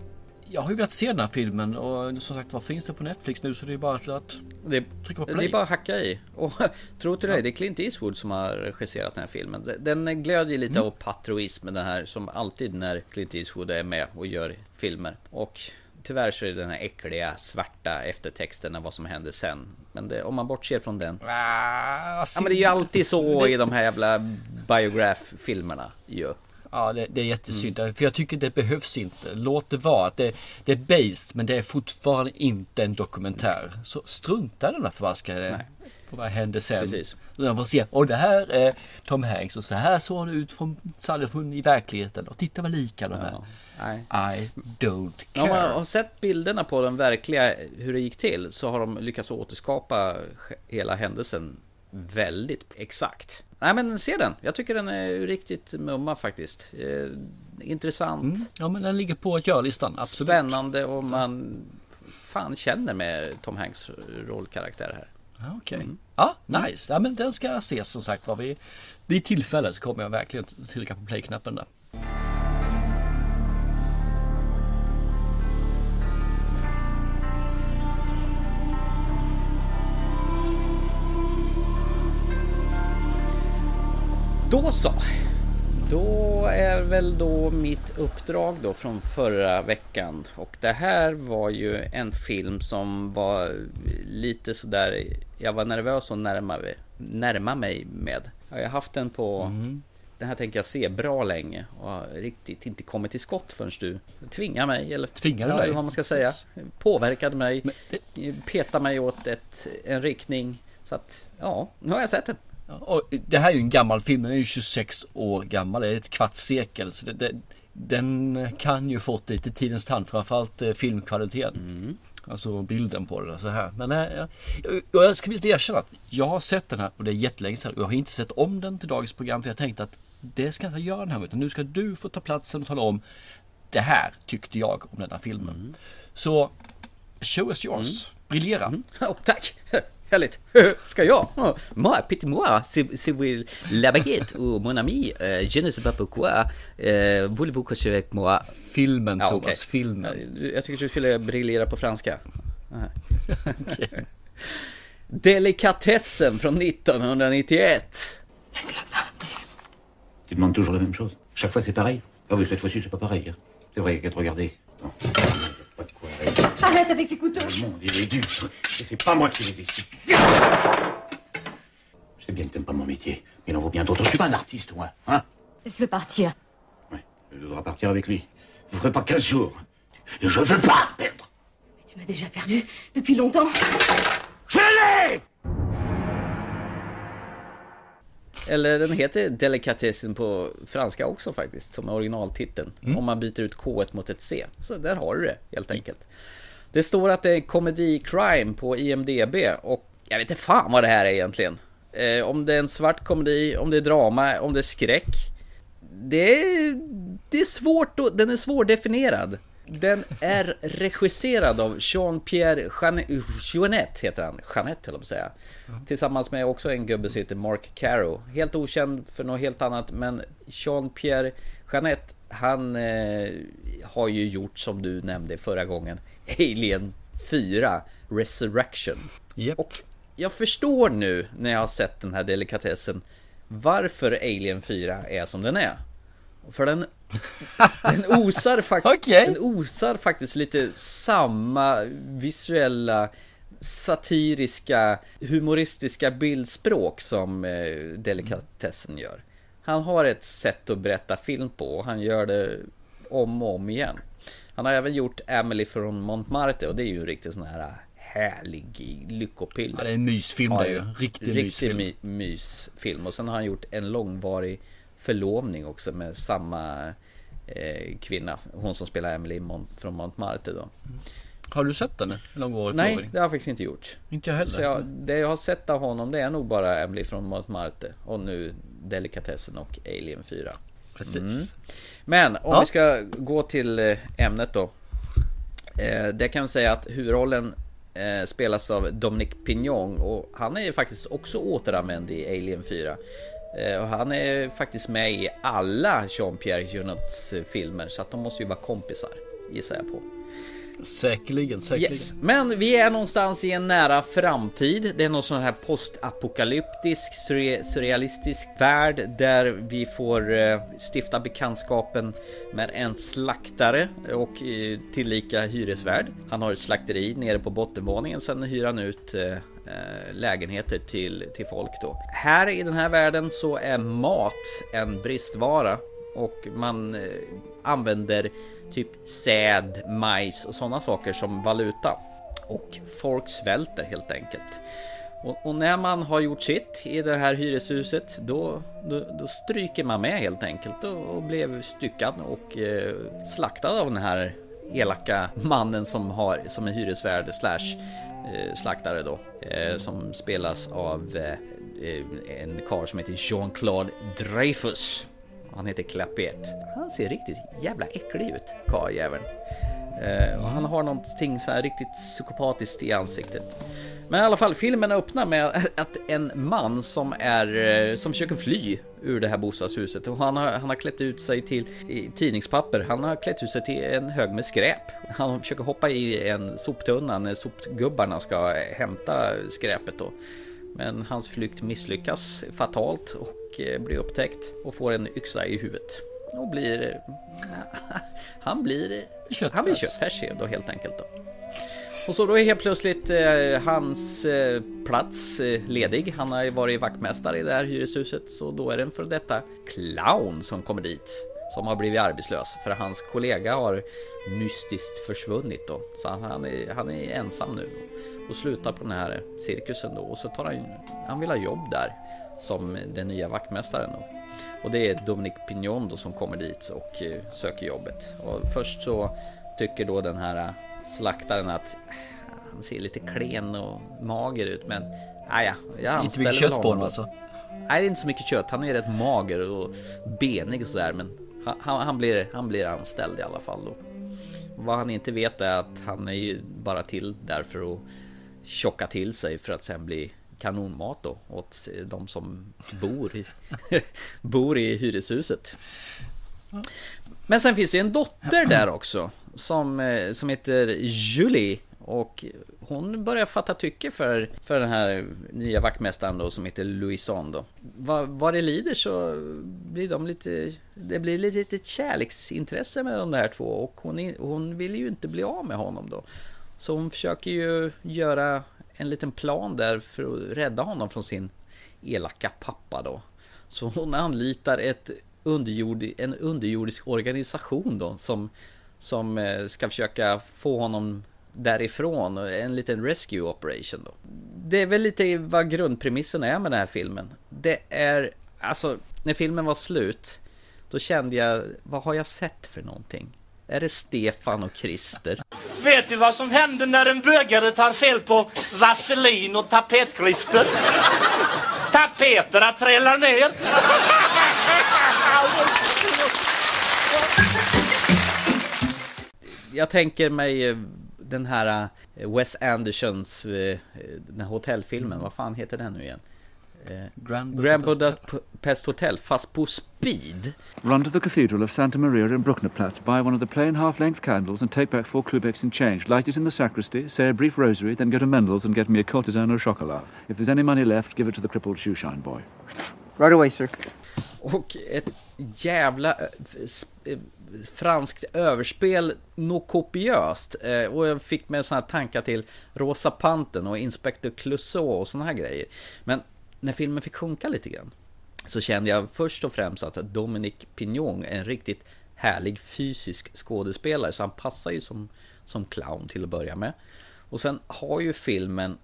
Speaker 2: Jag har ju velat se den här filmen och som sagt vad finns det på Netflix nu så det är bara för att
Speaker 1: Det,
Speaker 2: trycka på
Speaker 1: det
Speaker 2: play.
Speaker 1: är bara att hacka i. Och tro till dig, det är Clint Eastwood som har regisserat den här filmen. Den glödjer lite
Speaker 2: Mm.
Speaker 1: av patrioism, den här som alltid när Clint Eastwood är med och gör filmer. Och tyvärr så är det den här äckliga svarta eftertexten av vad som händer sen. Men det, om man bortser från den.
Speaker 2: Ah,
Speaker 1: Ja men det är ju alltid så i de här jävla biograph-filmerna ju.
Speaker 2: Ja, det, det är jättesynd. För jag tycker det behövs inte. Låt det vara. Det, det är based, men det är fortfarande inte en dokumentär. Så strunta i den där förbaskade vad hände sen.
Speaker 1: Precis.
Speaker 2: Jag får se, och det här är Tom Hanks och så här såg han ut från Sullivan i verkligheten. Och titta vad lika de är.
Speaker 1: Nej.
Speaker 2: I don't
Speaker 1: Om man
Speaker 2: care.
Speaker 1: har sett bilderna på den verkliga, hur det gick till, så har de lyckats återskapa hela händelsen väldigt exakt. Nej men se den, jag tycker den är riktigt mumma faktiskt. Eh, intressant,
Speaker 2: Mm. Ja, men den ligger på görlistan. Absolut.
Speaker 1: spännande och man fan känner med Tom Hanks rollkaraktär här.
Speaker 2: Okej.
Speaker 1: Mm.
Speaker 2: Ja, nice. Ja, men den ska ses som sagt var. Vid, vid tillfälle så kommer jag verkligen trycka på play-knappen där.
Speaker 1: Då så! Då är väl då mitt uppdrag då från förra veckan och det här var ju en film som var lite sådär Jag var nervös och närma, närma mig med Jag har haft den på mm. Den här tänker jag se bra länge och riktigt inte kommit till skott förrän du tvingar mig eller
Speaker 2: Tvingar
Speaker 1: ja,
Speaker 2: dig?
Speaker 1: vad man ska säga Påverkade mig det... Petade mig åt ett, en riktning Så att ja, nu har jag sett den
Speaker 2: och det här är ju en gammal film, den är ju 26 år gammal, det är ett kvarts sekel. Så det, det, den kan ju fått lite tidens tand, framförallt eh, filmkvaliteten. Mm. Alltså bilden på det så här. Men äh, jag, jag ska vilja erkänna att jag har sett den här och det är jättelänge sedan. Och jag har inte sett om den till dagens program för jag tänkte att det ska jag inte göra den här utan nu ska du få ta platsen och tala om det här tyckte jag om den här filmen. Mm. Så show is yours. Mm. Briljera. Mm.
Speaker 1: Oh, tack. Härligt. Ska jag? Oh, moi, petit moi, c'est vous la baguette ou mon ami, euh, je ne sais pas pourquoi, euh, voulez-vous coucher avec moi?
Speaker 2: Filmen Thomas, okay. filmen.
Speaker 1: Jag tycker du skulle briljera på franska. okay. Delikatessen från 1991.
Speaker 6: Tu demandes toujours la même chose? Chaque fois c'est pareil? Ah oui, cette fois-ci c'est pas pareil. Hein. C'est vrai, qu'à te regarder. Non.
Speaker 11: Arrête avec ces couteaux.
Speaker 6: Le monde, il est dur. Et c'est pas moi qui les décide. Je sais bien que t'aimes pas mon métier, mais il en vaut bien d'autres. Je suis pas un artiste, moi, hein
Speaker 11: Laisse-le partir.
Speaker 6: Ouais, je devrais partir avec lui. Vous ferez pas 15 jours. Je veux pas perdre.
Speaker 11: Mais tu m'as déjà perdu depuis longtemps.
Speaker 6: Je l'ai
Speaker 1: Eller den heter Delikatessen på franska också faktiskt, som är originaltiteln. Mm. Om man byter ut K mot ett C. Så där har du det helt enkelt. Det står att det är komedi crime på IMDB och jag vet inte fan vad det här är egentligen. Eh, om det är en svart komedi, om det är drama, om det är skräck. Det är, det är svårt, den är svårdefinierad. Den är regisserad av Jean-Pierre Jeanette heter han. Jeanette höll jag säga. Mm. Tillsammans med också en gubbe som heter Mark Caro. Helt okänd för något helt annat men Jean-Pierre Jeanette han eh, har ju gjort som du nämnde förra gången Alien 4 Resurrection.
Speaker 2: Yep.
Speaker 1: Och jag förstår nu när jag har sett den här delikatessen varför Alien 4 är som den är. För den, den, osar fakt okay. den osar faktiskt lite samma visuella satiriska, humoristiska bildspråk som eh, delikatessen gör. Han har ett sätt att berätta film på och han gör det om och om igen. Han har även gjort Emily från Montmartre och det är ju en riktigt sån här härlig lyckopiller.
Speaker 2: Ja, det är en mysfilm det är ju. Riktig, riktig mysfilm. My,
Speaker 1: mysfilm. Och sen har han gjort en långvarig förlovning också med samma eh, kvinna. Hon som spelar Emily från Montmartre då.
Speaker 2: Har du sett den? Långvarig
Speaker 1: Nej, förlovning? det har jag faktiskt inte gjort.
Speaker 2: Inte jag heller.
Speaker 1: Så jag, det jag har sett av honom det är nog bara Emily från Montmartre. Och nu Delikatessen och Alien 4.
Speaker 2: Precis. Mm.
Speaker 1: Men om ja. vi ska gå till eh, ämnet då. Eh, det kan vi säga att huvudrollen eh, spelas av Dominic Pignon och han är ju faktiskt också återanvänd i Alien 4. Och han är faktiskt med i alla Jean-Pierre Junots filmer så att de måste ju vara kompisar gissar jag på.
Speaker 2: Säkerligen, säkerligen. Yes.
Speaker 1: Men vi är någonstans i en nära framtid. Det är någon sån här postapokalyptisk, surrealistisk värld där vi får eh, stifta bekantskapen med en slaktare och eh, tillika hyresvärd. Han har ett slakteri nere på bottenvåningen, sen hyr han ut eh, Eh, lägenheter till, till folk då. Här i den här världen så är mat en bristvara och man eh, använder typ säd, majs och sådana saker som valuta. Och folk svälter helt enkelt. Och, och, när man har gjort sitt i det här hyreshuset då, då, då stryker man med helt enkelt och, och blev styckad och eh, slaktad av den här elaka mannen som har som är hyresvärd slash eh, slaktare då. Eh, som spelas av eh, en karl som heter Jean-Claude Dreyfus. Han heter Clapet. Han ser riktigt jävla äcklig ut, karljäveln. Och han har någonting så här riktigt psykopatiskt i ansiktet. Men i alla fall, filmen öppnar med att en man som är eh, som försöker fly ur det här bostadshuset och han har, han har klätt ut sig till tidningspapper. Han har klätt ut sig till en hög med skräp. Han försöker hoppa i en soptunna när sopgubbarna ska hämta skräpet då. Men hans flykt misslyckas fatalt och eh, blir upptäckt och får en yxa i huvudet. Och blir... Han blir...
Speaker 2: Köttfärs.
Speaker 1: Han blir köttfärs då helt enkelt då. Och så då är helt plötsligt eh, hans eh, plats eh, ledig. Han har ju varit vaktmästare i det här hyreshuset. Så då är det en för detta clown som kommer dit. Som har blivit arbetslös. För hans kollega har mystiskt försvunnit då. Så han är, han är ensam nu. Och slutar på den här cirkusen då. Och så tar han, han vill ha jobb där. Som den nya vaktmästaren då. Och det är Dominic Pignon då som kommer dit och eh, söker jobbet. Och först så tycker då den här slaktaren att han ser lite klen och mager ut men ah, ja, jag
Speaker 2: Inte mycket kött på honom alltså.
Speaker 1: Nej det är inte så mycket kött, han är rätt mager och benig och sådär men han, han, han, blir, han blir anställd i alla fall då. Vad han inte vet är att han är ju bara till där för att tjocka till sig för att sen bli kanonmat då åt de som bor i, bor i hyreshuset. Men sen finns det en dotter där också som, eh, som heter Julie och hon börjar fatta tycke för, för den här nya vaktmästaren då som heter Louison då. Vad, vad det lider så blir de lite, det blir lite, lite kärleksintresse mellan de här två och hon, hon vill ju inte bli av med honom då. Så hon försöker ju göra en liten plan där för att rädda honom från sin elaka pappa då. Så hon anlitar ett underjord, en underjordisk organisation då som, som eh, ska försöka få honom därifrån. En liten rescue operation då. Det är väl lite vad grundpremissen är med den här filmen. Det är, alltså, när filmen var slut, då kände jag, vad har jag sett för någonting? Är det Stefan och Christer?
Speaker 8: Vet du vad som händer när en bögare tar fel på vaselin och tapetklister? Tapeterna trillar ner.
Speaker 1: Jag tänker mig eh, den här eh, Wes Andersons eh, den här hotellfilmen, vad fan heter den nu igen?
Speaker 2: Grand
Speaker 1: Grand Budapest Hotel, fast på speed.
Speaker 12: Run to the Cathedral of Santa Maria in Brucknerplatz, buy one of the plain half-length candles and take back four Klubecks in change. Light it in the sacristy, say a brief rosary, then go to Mendel's and get me a courtesan au chocolat. If there's any money left, give it to the crippled shoeshine boy.
Speaker 13: Right away, sir.
Speaker 1: Och ett jävla franskt överspel, något kopiöst. Eh, Och jag fick med sådana här tankar till Rosa Panten och Inspector Clouseau och sådana här grejer. Men när filmen fick sjunka lite grann så kände jag först och främst att Dominic Pignon är en riktigt härlig fysisk skådespelare så han passar ju som, som clown till att börja med. Och sen har ju filmen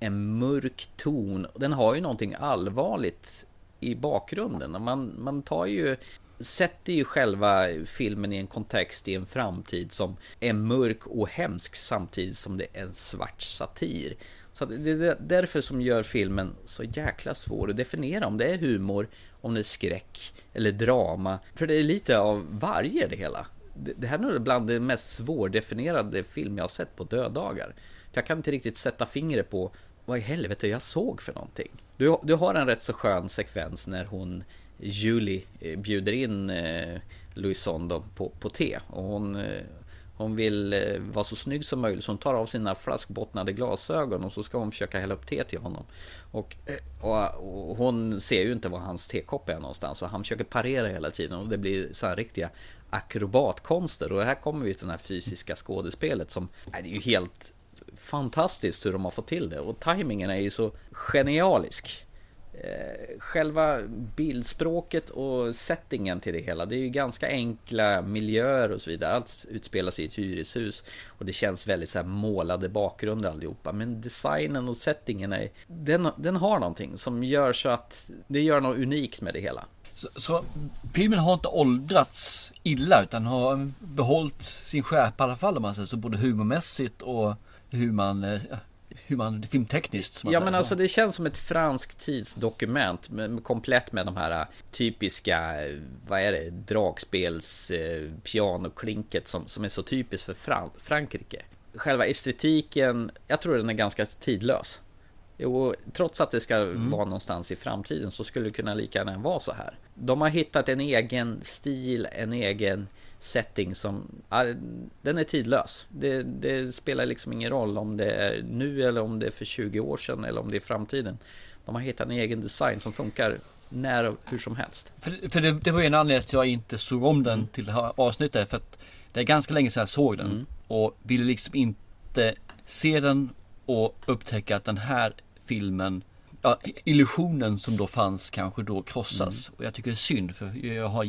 Speaker 1: en mörk ton. Den har ju någonting allvarligt i bakgrunden. Man, man tar ju sätter ju själva filmen i en kontext i en framtid som är mörk och hemsk samtidigt som det är en svart satir. Så att det är därför som gör filmen så jäkla svår att definiera om det är humor, om det är skräck eller drama. För det är lite av varje det hela. Det här är nog bland det mest svårdefinierade film jag har sett på döddagar. För jag kan inte riktigt sätta fingret på vad i helvete jag såg för någonting. Du, du har en rätt så skön sekvens när hon Julie eh, bjuder in eh, Louison på, på te. Och hon, eh, hon vill vara så snygg som möjligt. Så hon tar av sina flaskbottnade glasögon och så ska hon försöka hälla upp te till honom. Och, och, och hon ser ju inte var hans tekopp är någonstans. Och han försöker parera hela tiden och det blir så här riktiga akrobatkonster. Och här kommer vi till det här fysiska skådespelet som det är ju helt fantastiskt hur de har fått till det. Och tajmingen är ju så genialisk. Eh, själva bildspråket och settingen till det hela, det är ju ganska enkla miljöer och så vidare. Allt utspelar sig i ett hyreshus och det känns väldigt så här målade bakgrunder allihopa. Men designen och settingen är, den, den har någonting som gör så att det gör något unikt med det hela.
Speaker 2: Så, så filmen har inte åldrats illa utan har behållit sin skärpa i alla fall om man säger så. Både humormässigt och hur man, eh, hur man filmtekniskt. Som man
Speaker 1: Ja men
Speaker 2: så.
Speaker 1: alltså det känns som ett franskt tidsdokument med, komplett med de här äh, typiska, äh, vad är det, dragspels äh, pianoklinket som, som är så typiskt för Fran Frankrike. Själva estetiken, jag tror den är ganska tidlös. Jo, trots att det ska vara någonstans i framtiden så skulle det kunna lika gärna vara så här. De har hittat en egen stil, en egen setting som, den är tidlös. Det, det spelar liksom ingen roll om det är nu eller om det är för 20 år sedan eller om det är framtiden. de har hittat en egen design som funkar när och hur som helst.
Speaker 2: För, för det, det var en anledning till att jag inte såg om den till det här avsnittet. För att det är ganska länge sedan jag såg den.
Speaker 1: Mm.
Speaker 2: Och ville liksom inte se den och upptäcka att den här filmen Ja, illusionen som då fanns kanske då krossas.
Speaker 1: Mm.
Speaker 2: Och jag tycker det är synd för jag har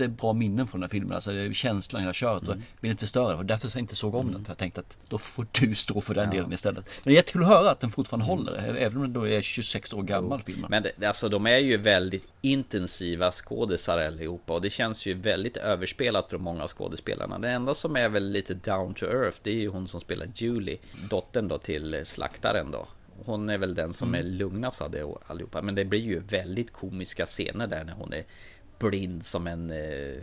Speaker 2: jättebra minnen från den här filmen. Alltså känslan jag har kört och
Speaker 1: Mm.
Speaker 2: vill inte störa. Och därför så jag inte såg om den. För jag tänkte att då får du stå för den
Speaker 1: Ja.
Speaker 2: delen istället. Men det är jättekul att höra att den fortfarande håller. Även om den då är 26 år gammal filmen.
Speaker 1: Men det, alltså de är ju väldigt intensiva skådisar allihopa och det känns ju väldigt överspelat för många av skådespelarna. Det enda som är väl lite down to earth det är ju hon som spelar Julie, dottern då till slaktaren då. Hon är väl den som
Speaker 2: Mm.
Speaker 1: är lugnast av det allihopa. Men det blir ju väldigt komiska scener där när hon är blind som en eh,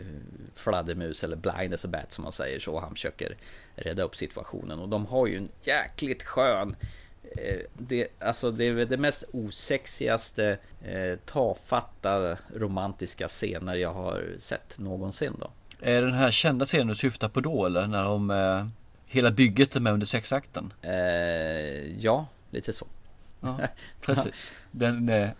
Speaker 1: fladdermus eller blind as a bat som man säger så. Han försöker rädda upp situationen. Och de har ju en jäkligt skön eh, det, alltså det är det mest osexigaste eh, tafatta romantiska scener jag har sett någonsin då.
Speaker 2: Är den här kända scenen du syftar på då eller? När de eh, Hela bygget är med under sexakten?
Speaker 1: Eh, ja, lite så.
Speaker 2: Ja, precis. Den, eh,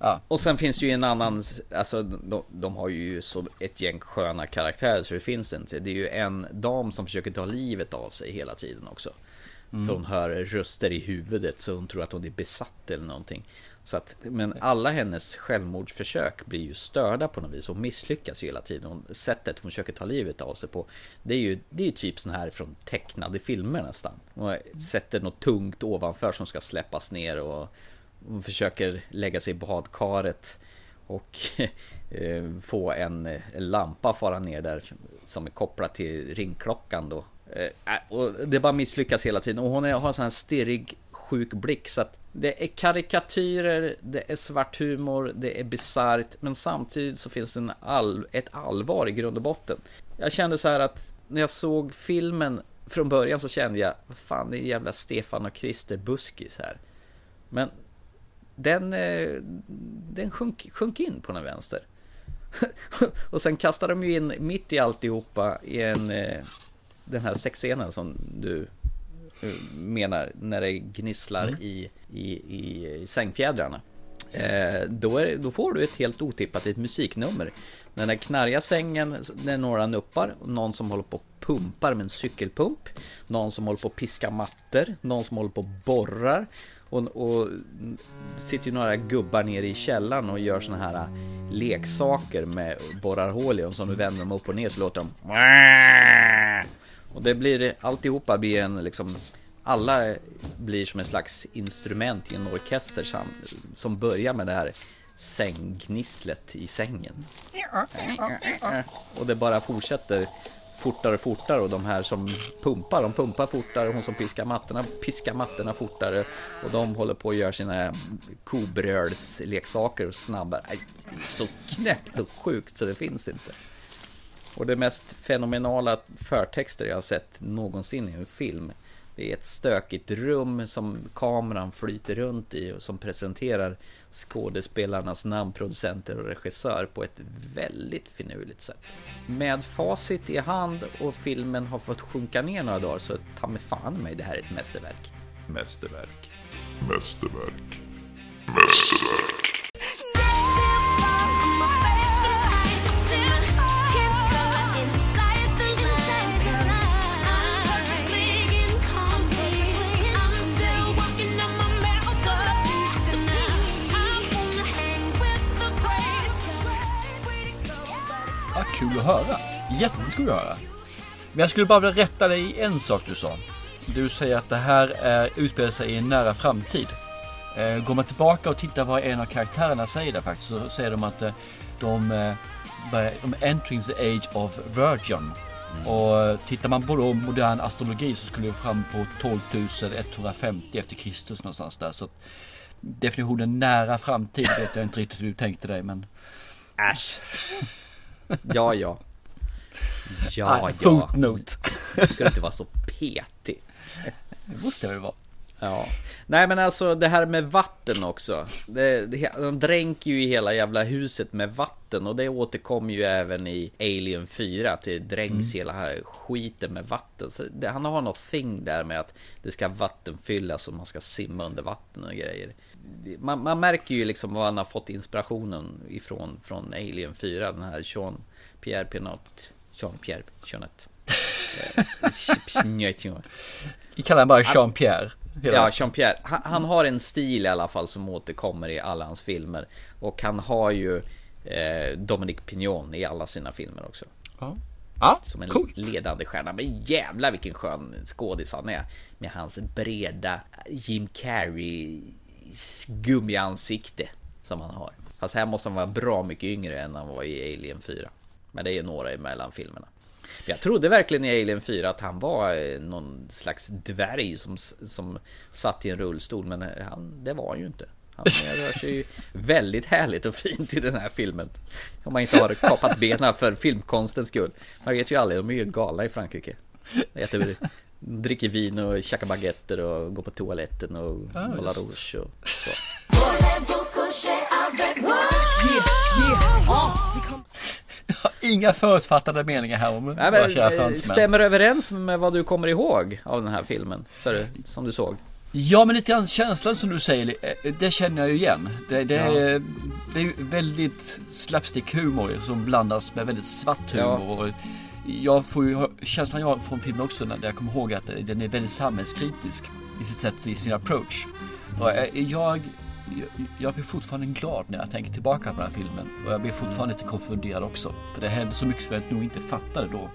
Speaker 2: ja.
Speaker 1: Och sen finns det ju en annan, alltså de, de har ju så ett gäng sköna karaktärer så det finns inte. Det är ju en dam som försöker ta livet av sig hela tiden också.
Speaker 2: Mm.
Speaker 1: För hon hör röster i huvudet så hon tror att hon är besatt eller någonting. Så att, men alla hennes självmordsförsök blir ju störda på något vis och misslyckas ju hela tiden. Och sättet hon försöker ta livet av sig på Det är ju det är ju typ sån här från tecknade filmer nästan. Och sätter något tungt ovanför som ska släppas ner och hon försöker lägga sig i badkaret och eh, få en, lampa fara ner där som är kopplad till ringklockan då. Eh, eh, och det bara misslyckas hela tiden och hon har en sån här stirrig sjuk blick så att det är karikatyrer, det är svart humor, det är bisarrt men samtidigt så finns det en all, ett allvar i grund och botten. Jag kände så här att när jag såg filmen från början så kände jag, vad fan det är jävla Stefan och Krister buskis här. Men den, eh, den sjönk, sjönk in på den vänster. och sen kastade de ju in mitt i alltihopa i en, eh, den här sexscenen som du eh, menar när det gnisslar
Speaker 2: Mm.
Speaker 1: i, i, i, i sängfjädrarna. Eh, då, är, då får du ett helt otippat ett musiknummer. Den där knarriga sängen, det är några nuppar, någon som håller på och pumpar med en cykelpump, någon som håller på att piska mattor, någon som håller på och borrar och, och sitter ju några gubbar nere i källaren och gör såna här leksaker med borrar hål i dem som du vänder dem upp och ner så låter de och det blir alltihopa blir en liksom alla blir som en slags instrument i en orkester som, som börjar med det här sänggnisslet i sängen. Och det bara fortsätter fortare och fortare och de här som pumpar, de pumpar fortare och hon som piskar mattorna piskar mattorna fortare och de håller på att göra sina kobrölsleksaker snabbare. Så knäppt och sjukt så det finns inte. Och det mest fenomenala förtexter jag har sett någonsin i en film det är ett stökigt rum som kameran flyter runt i och som presenterar skådespelarnas namn, producenter och regissör på ett väldigt finurligt sätt. Med facit i hand och filmen har fått sjunka ner några dagar så ta mig fan mig det här är ett mästerverk.
Speaker 13: Mästerverk. Mästerverk. Mästerverk.
Speaker 2: Att höra. Jättekul att höra. Men jag skulle bara vilja rätta dig i en sak du sa. Du säger att det här är, utspelar sig i en nära framtid. Eh, går man tillbaka och tittar vad en av karaktärerna säger där faktiskt så säger de att eh, de, eh, de entering the age of virgin. Och eh, tittar man på då modern astrologi så skulle det fram på 12 150 efter Kristus någonstans där. Så definitionen nära framtid vet jag inte riktigt hur du tänkte dig men...
Speaker 1: Äsch. Ja, ja. Ja,
Speaker 2: Ah,
Speaker 1: ja.
Speaker 2: footnote.
Speaker 1: Du ska inte vara så petig.
Speaker 2: Det måste jag väl vara.
Speaker 1: Ja. Nej men alltså det här med vatten också. Det, det, de dränker ju hela jävla huset med vatten och det återkommer ju även i Alien 4. Att det dränks
Speaker 2: Mm.
Speaker 1: hela här skiten med vatten. Så det, han har något thing där med att det ska vattenfyllas och man ska simma under vatten och grejer. Man, man märker ju liksom var han har fått inspirationen ifrån från Alien 4. Den här Jean Pierre Pinot. Jean Pierre Pinot.
Speaker 2: Vi kallar honom bara Jean-Pierre.
Speaker 1: Ja. Jean-Pierre. Han, han har en stil i alla fall som återkommer i alla hans filmer. Och han har ju eh, Dominic Pignon i alla sina filmer också.
Speaker 2: Ja. Ja,
Speaker 1: Som en
Speaker 2: coolt.
Speaker 1: ledande stjärna. Men jävla vilken skön skådis han är. Med hans breda Jim Carrey gummiansikte som han har. Fast här måste han vara bra mycket yngre än han var i Alien 4. Men det är ju några emellan filmerna. Jag trodde verkligen i Alien 4 att han var eh, någon slags dvärg som, som satt i en rullstol Men eh, han, det var han ju inte Han rör sig ju väldigt härligt och fint i den här filmen Om man inte har kapat benen för filmkonstens skull Man vet ju aldrig, de är ju galna i Frankrike Äter, Dricker vin och käkar baguetter och går på toaletten och
Speaker 2: Ja,
Speaker 1: målar rouge och så
Speaker 2: Inga förutfattade meningar här om
Speaker 1: Nej,
Speaker 2: våra
Speaker 1: men,
Speaker 2: kära
Speaker 1: eh, stämmer överens med vad du kommer ihåg av den här filmen? För, som du såg?
Speaker 2: Ja men lite grann känslan som du säger, eh, det känner jag ju igen. Det, det, är, det är väldigt slapstick-humor som blandas med väldigt svart humor. Och jag får ju känslan jag har från filmen också när jag kommer ihåg att eh, den är väldigt samhällskritisk i sitt sätt, i sin approach. Och eh, jag, jag, blir fortfarande glad när jag tänker tillbaka på den här filmen. Och jag blir fortfarande lite konfunderad också. För det hände så mycket som jag nog inte fattade då.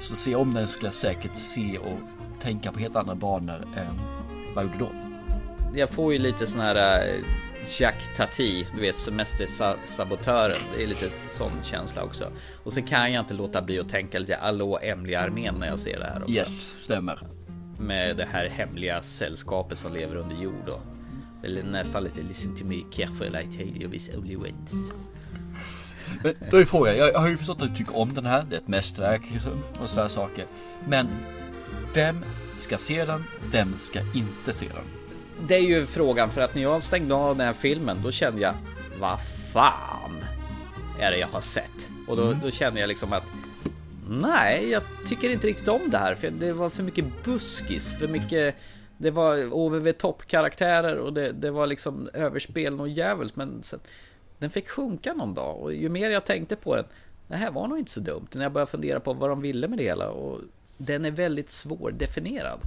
Speaker 2: Så se om den skulle jag säkert se och tänka på helt andra banor än vad jag gjorde då.
Speaker 1: Jag får ju lite sån här Jack Tati, du vet semestersabotören. Det är lite sån känsla också. Och sen kan jag inte låta bli att tänka lite Allå hemliga armén när jag ser det här också.
Speaker 2: Yes, stämmer.
Speaker 1: Med det här hemliga sällskapet som lever under jord då. Eller nästan lite listen to me careful I tell you this only once.
Speaker 2: Men då är frågan, jag har ju förstått att du tycker om den här, det är ett mästerverk och sådana saker. Men vem ska se den, vem ska inte se den?
Speaker 1: Det är ju frågan för att när jag stängde av den här filmen då kände jag Vad fan är det jag har sett? Och då,
Speaker 2: Mm.
Speaker 1: då kände jag liksom att Nej, jag tycker inte riktigt om det här för det var för mycket buskis, för mycket Det var OVV toppkaraktärer och det, det var liksom överspel och jävligt men sen, Den fick sjunka någon dag och ju mer jag tänkte på den Det här var nog inte så dumt när jag började fundera på vad de ville med det hela och Den är väldigt svårdefinierad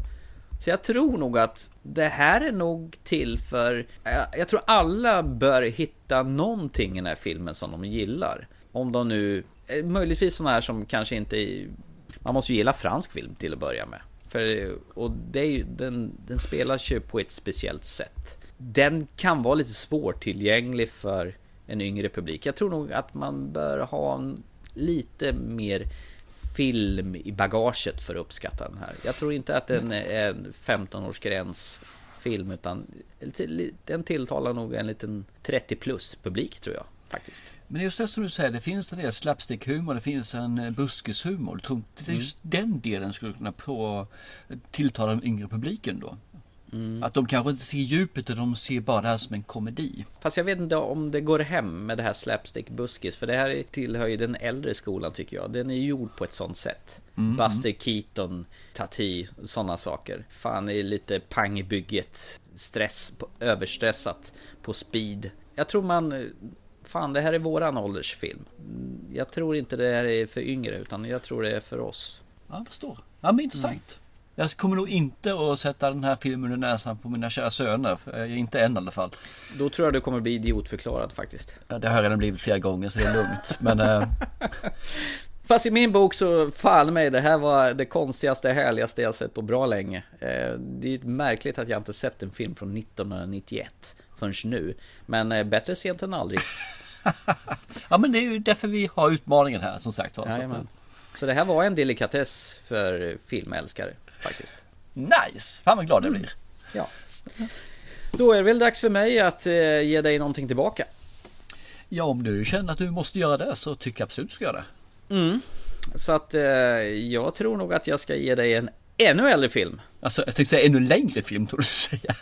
Speaker 1: så jag tror nog att det här är nog till för... Jag, jag tror alla bör hitta någonting i den här filmen som de gillar. Om de nu... Eh, möjligtvis sådana här som kanske inte... Man måste ju gilla fransk film till att börja med. För, och det är ju, den, den spelas ju på ett speciellt sätt. Den kan vara lite svårtillgänglig för en yngre publik. Jag tror nog att man bör ha en, lite mer film i bagaget för att uppskatta den här. Jag tror inte att den är en 15-årsgräns film utan den tilltalar nog en liten 30 plus publik tror jag faktiskt.
Speaker 2: Men just det som du säger, det finns en del slapstick-humor, det finns en eh, buskishumor. Tror inte just den delen skulle kunna på tilltala den yngre publiken då. Att de kanske inte ser djupet utan de ser bara det här som en komedi.
Speaker 1: Fast jag vet inte om det går hem med det här slapstick buskis för det här tillhör ju den äldre skolan tycker jag. Den är gjord på ett sånt sätt.
Speaker 2: Mm,
Speaker 1: Buster Keaton, Tati, sådana saker. Fan, det är lite pang i bygget. Stress, överstressat på speed. Jag tror man... Fan, det här är våran åldersfilm. Jag tror inte det här är för yngre utan jag tror det är för oss.
Speaker 2: Ja, jag förstår. Ja, men intressant. Jag kommer nog inte att sätta den här filmen under näsan på mina kära söner. Inte än i alla fall.
Speaker 1: Då tror jag du kommer bli idiotförklarad faktiskt.
Speaker 2: Ja, det har jag redan blivit flera gånger så det är lugnt. Men eh,
Speaker 1: Fast i min bok så fan mig, det här var det konstigaste, härligaste jag sett på bra länge. Eh, Det är märkligt att jag inte sett en film från 1991 förrän nu. Men eh, bättre sent än aldrig.
Speaker 2: ja, men det är ju därför vi har utmaningen här som sagt var. Så.
Speaker 1: Så det här var en delikatess för filmälskare faktiskt.
Speaker 2: Nice! Fan vad glad jag blir.
Speaker 1: Ja. Då är det väl dags för mig att eh, ge dig någonting tillbaka.
Speaker 2: Ja, om du känner att du måste göra det så tycker jag absolut du ska göra det.
Speaker 1: Mm. Så att eh, jag tror nog att jag ska ge dig en ännu äldre film.
Speaker 2: Alltså jag tänkte säga ännu längre film tror du säga.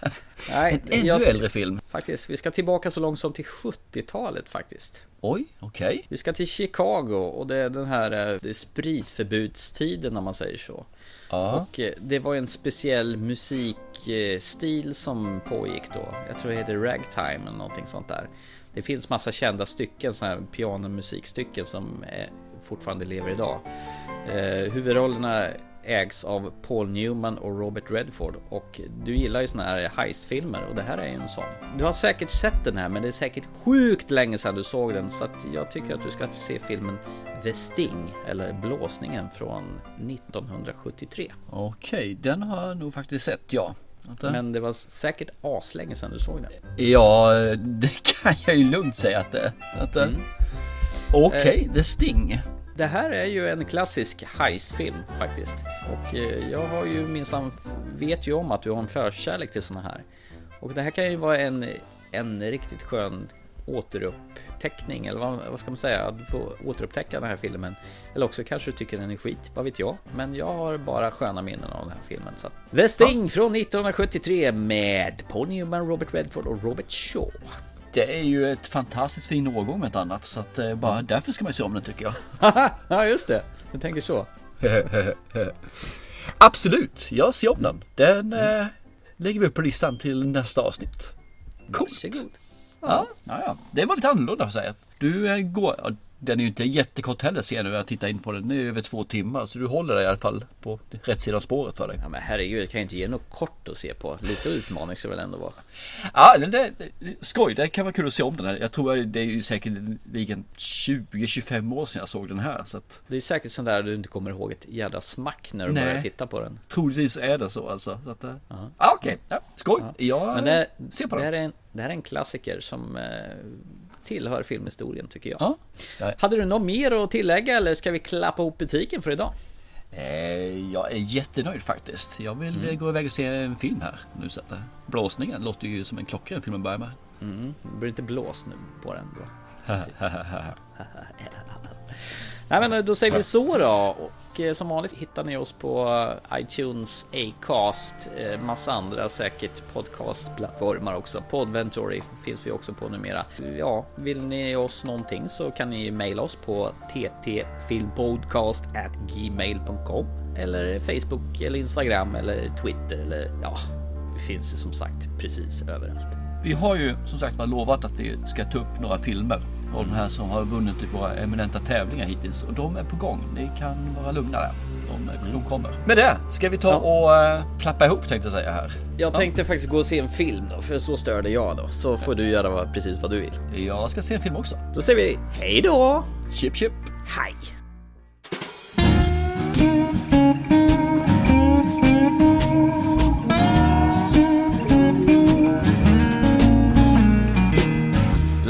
Speaker 1: Nej,
Speaker 2: en ännu
Speaker 1: ska-
Speaker 2: äldre film.
Speaker 1: Faktiskt, vi ska tillbaka så långt som till 70-talet faktiskt.
Speaker 2: Oj, okej.
Speaker 1: Vi ska till Chicago och det är den här eh, det är spritförbudstiden om man säger så.
Speaker 2: Ja.
Speaker 1: Och eh, det var en speciell musikstil som pågick då. Jag tror det heter ragtime eller någonting sånt där. Det finns massa kända stycken, sådana här pianomusikstycken som eh, fortfarande lever idag. Eh, huvudrollerna ägs av Paul Newman och Robert Redford och du gillar ju såna här heistfilmer och det här är ju en sån. Du har säkert sett den här men det är säkert sjukt länge sedan du såg den så att jag tycker att du ska se filmen The Sting eller Blåsningen från 1973.
Speaker 2: Okej, den har jag nog faktiskt sett ja.
Speaker 1: Men det var säkert aslänge sedan du såg den.
Speaker 2: Ja, det kan jag ju lugnt säga att det är.
Speaker 1: Mm.
Speaker 2: Okej,
Speaker 1: Eh,
Speaker 2: The Sting.
Speaker 1: Det här är ju en klassisk heistfilm faktiskt. Och eh, jag har ju minsann, vet ju om att du har en förkärlek till såna här. Och det här kan ju vara en, en riktigt skön återupptäckning, eller vad, vad ska man säga? Att får återupptäcka den här filmen. Eller också kanske du tycker den är skit, vad vet jag? Men jag har bara sköna minnen av den här filmen. Så. The Sting från 1973 med Paul Newman, Robert Redford och Robert Shaw.
Speaker 2: Det är ju ett fantastiskt fin årgång med ett annat så att eh, bara därför ska man ju se om den tycker jag.
Speaker 1: ja just det, du tänker så.
Speaker 2: Absolut, jag ser om den. Den eh, lägger vi upp på listan till nästa avsnitt. Coolt.
Speaker 1: Varsågod.
Speaker 2: Ja, ja, ja. Det var lite annorlunda jag säga. Du eh, går, den är ju inte jättekort heller ser jag nu när jag tittar in på den. Den är över två timmar så du håller dig i alla fall på rätt sida av spåret för dig.
Speaker 1: Ja men herregud, jag kan ju inte ge något kort att se på. Lite utmaning ska det väl ändå vara.
Speaker 2: Ja, det, det, skoj, det kan vara kul att se om den här. Jag tror det är ju säkert 20-25 år sedan jag såg den här. Så att
Speaker 1: Det är säkert sånt där du inte kommer ihåg ett jädra smack när du
Speaker 2: Nej.
Speaker 1: börjar titta på den.
Speaker 2: troligtvis är det så alltså. Så att, eh, ja, okej, ja, skoj. Jag
Speaker 1: Men det,
Speaker 2: ser på
Speaker 1: det,
Speaker 2: den.
Speaker 1: här är en, det här är en klassiker som eh, tillhör filmhistorien tycker jag.
Speaker 2: Ja. Ja.
Speaker 1: Hade du något mer att tillägga eller ska vi klappa ihop butiken för idag?
Speaker 2: Eh, jag är jättenöjd faktiskt. Jag vill
Speaker 1: Mm.
Speaker 2: eh, gå iväg och se en film här nu. Så att, eh, blåsningen låter ju som en klockren film att börja med.
Speaker 1: Mm. Du blir inte blåst nu på den då. Nej men eh, då säger vi så då. Och eh, som vanligt hittar ni oss på eh, iTunes, Acast, massa andra säkert podcastplattformar också. Podventory finns vi också på numera. Ja, vill ni oss någonting så kan ni mejla oss på ttfilmpodcast@gmail.com eller Facebook eller Instagram eller Twitter eller ja, det finns ju som sagt precis överallt.
Speaker 2: Vi har ju som sagt var lovat att vi ska ta upp några filmer av de här som har vunnit i våra eminenta tävlingar hittills. Och de är på gång. Ni kan vara lugna där. De,
Speaker 1: Mm.
Speaker 2: de kommer. Med det ska vi ta och eh, klappa ihop tänkte jag säga här.
Speaker 1: Jag
Speaker 2: Ja.
Speaker 1: tänkte faktiskt gå och se en film då, för så störde jag då. Så får du göra vad, precis vad du vill.
Speaker 2: Jag ska se en film också.
Speaker 1: Då säger vi hej då!
Speaker 2: Chip chip!
Speaker 1: Hej!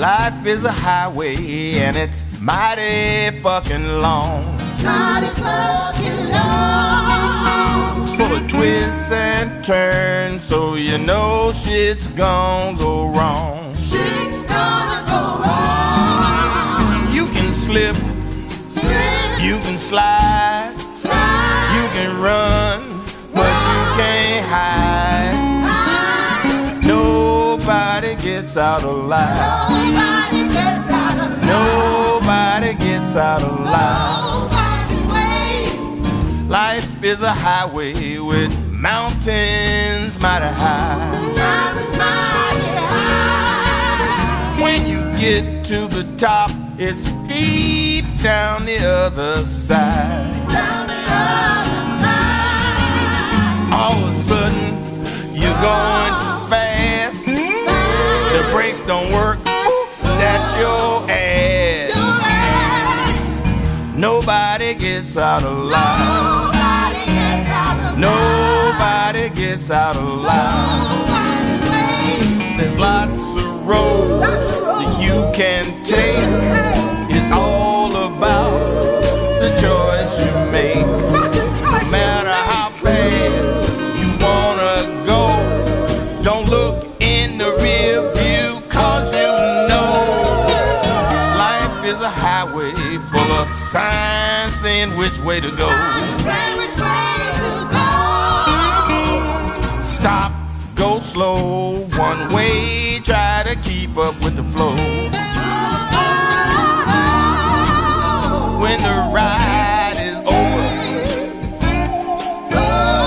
Speaker 14: Life is a highway and it's mighty fucking long.
Speaker 15: Mighty fucking long.
Speaker 14: Full of twists and turns, so you know shit's gonna go wrong.
Speaker 15: Shit's gonna go wrong.
Speaker 14: You can slip,
Speaker 15: Slip,
Speaker 14: you can slide,
Speaker 15: slide,
Speaker 14: you can run, gets out alive.
Speaker 15: Nobody gets out of
Speaker 14: Nobody gets out alive. Life is a highway with mountains mighty high.
Speaker 15: Mountains mighty high.
Speaker 14: When you get to the top, it's deep down the other side.
Speaker 15: Down the other side.
Speaker 14: All of a sudden, you're going too fast. The brakes don't work. That's your ass. Nobody gets out alive.
Speaker 15: Nobody gets out
Speaker 14: alive. There's lots of roads that you can take. It's all about the choice you make. Signs saying which way to go.
Speaker 15: Say which way to go.
Speaker 14: slow, one way, try to keep up with the flow. When the ride is over,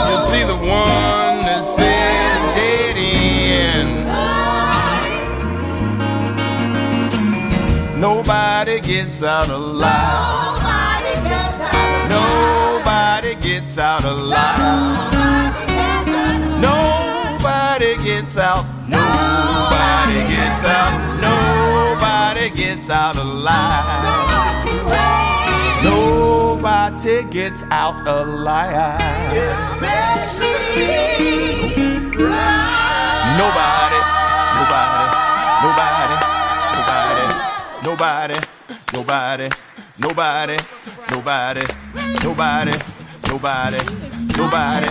Speaker 14: you'll see the one that says dead end. Nobody gets out alive. Gets out alive. Nobody gets out alive. Nobody, nobody, nobody, nobody, nobody, nobody, nobody, nobody, nobody, nobody, nobody,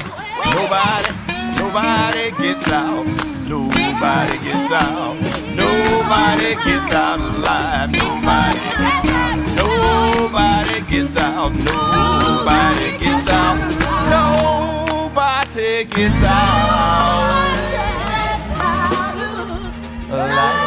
Speaker 14: nobody, nobody gets out. Nobody gets out. Nobody gets out alive. Nobody gets out. Nobody gets out. Nobody gets out. Nobody gets out alive.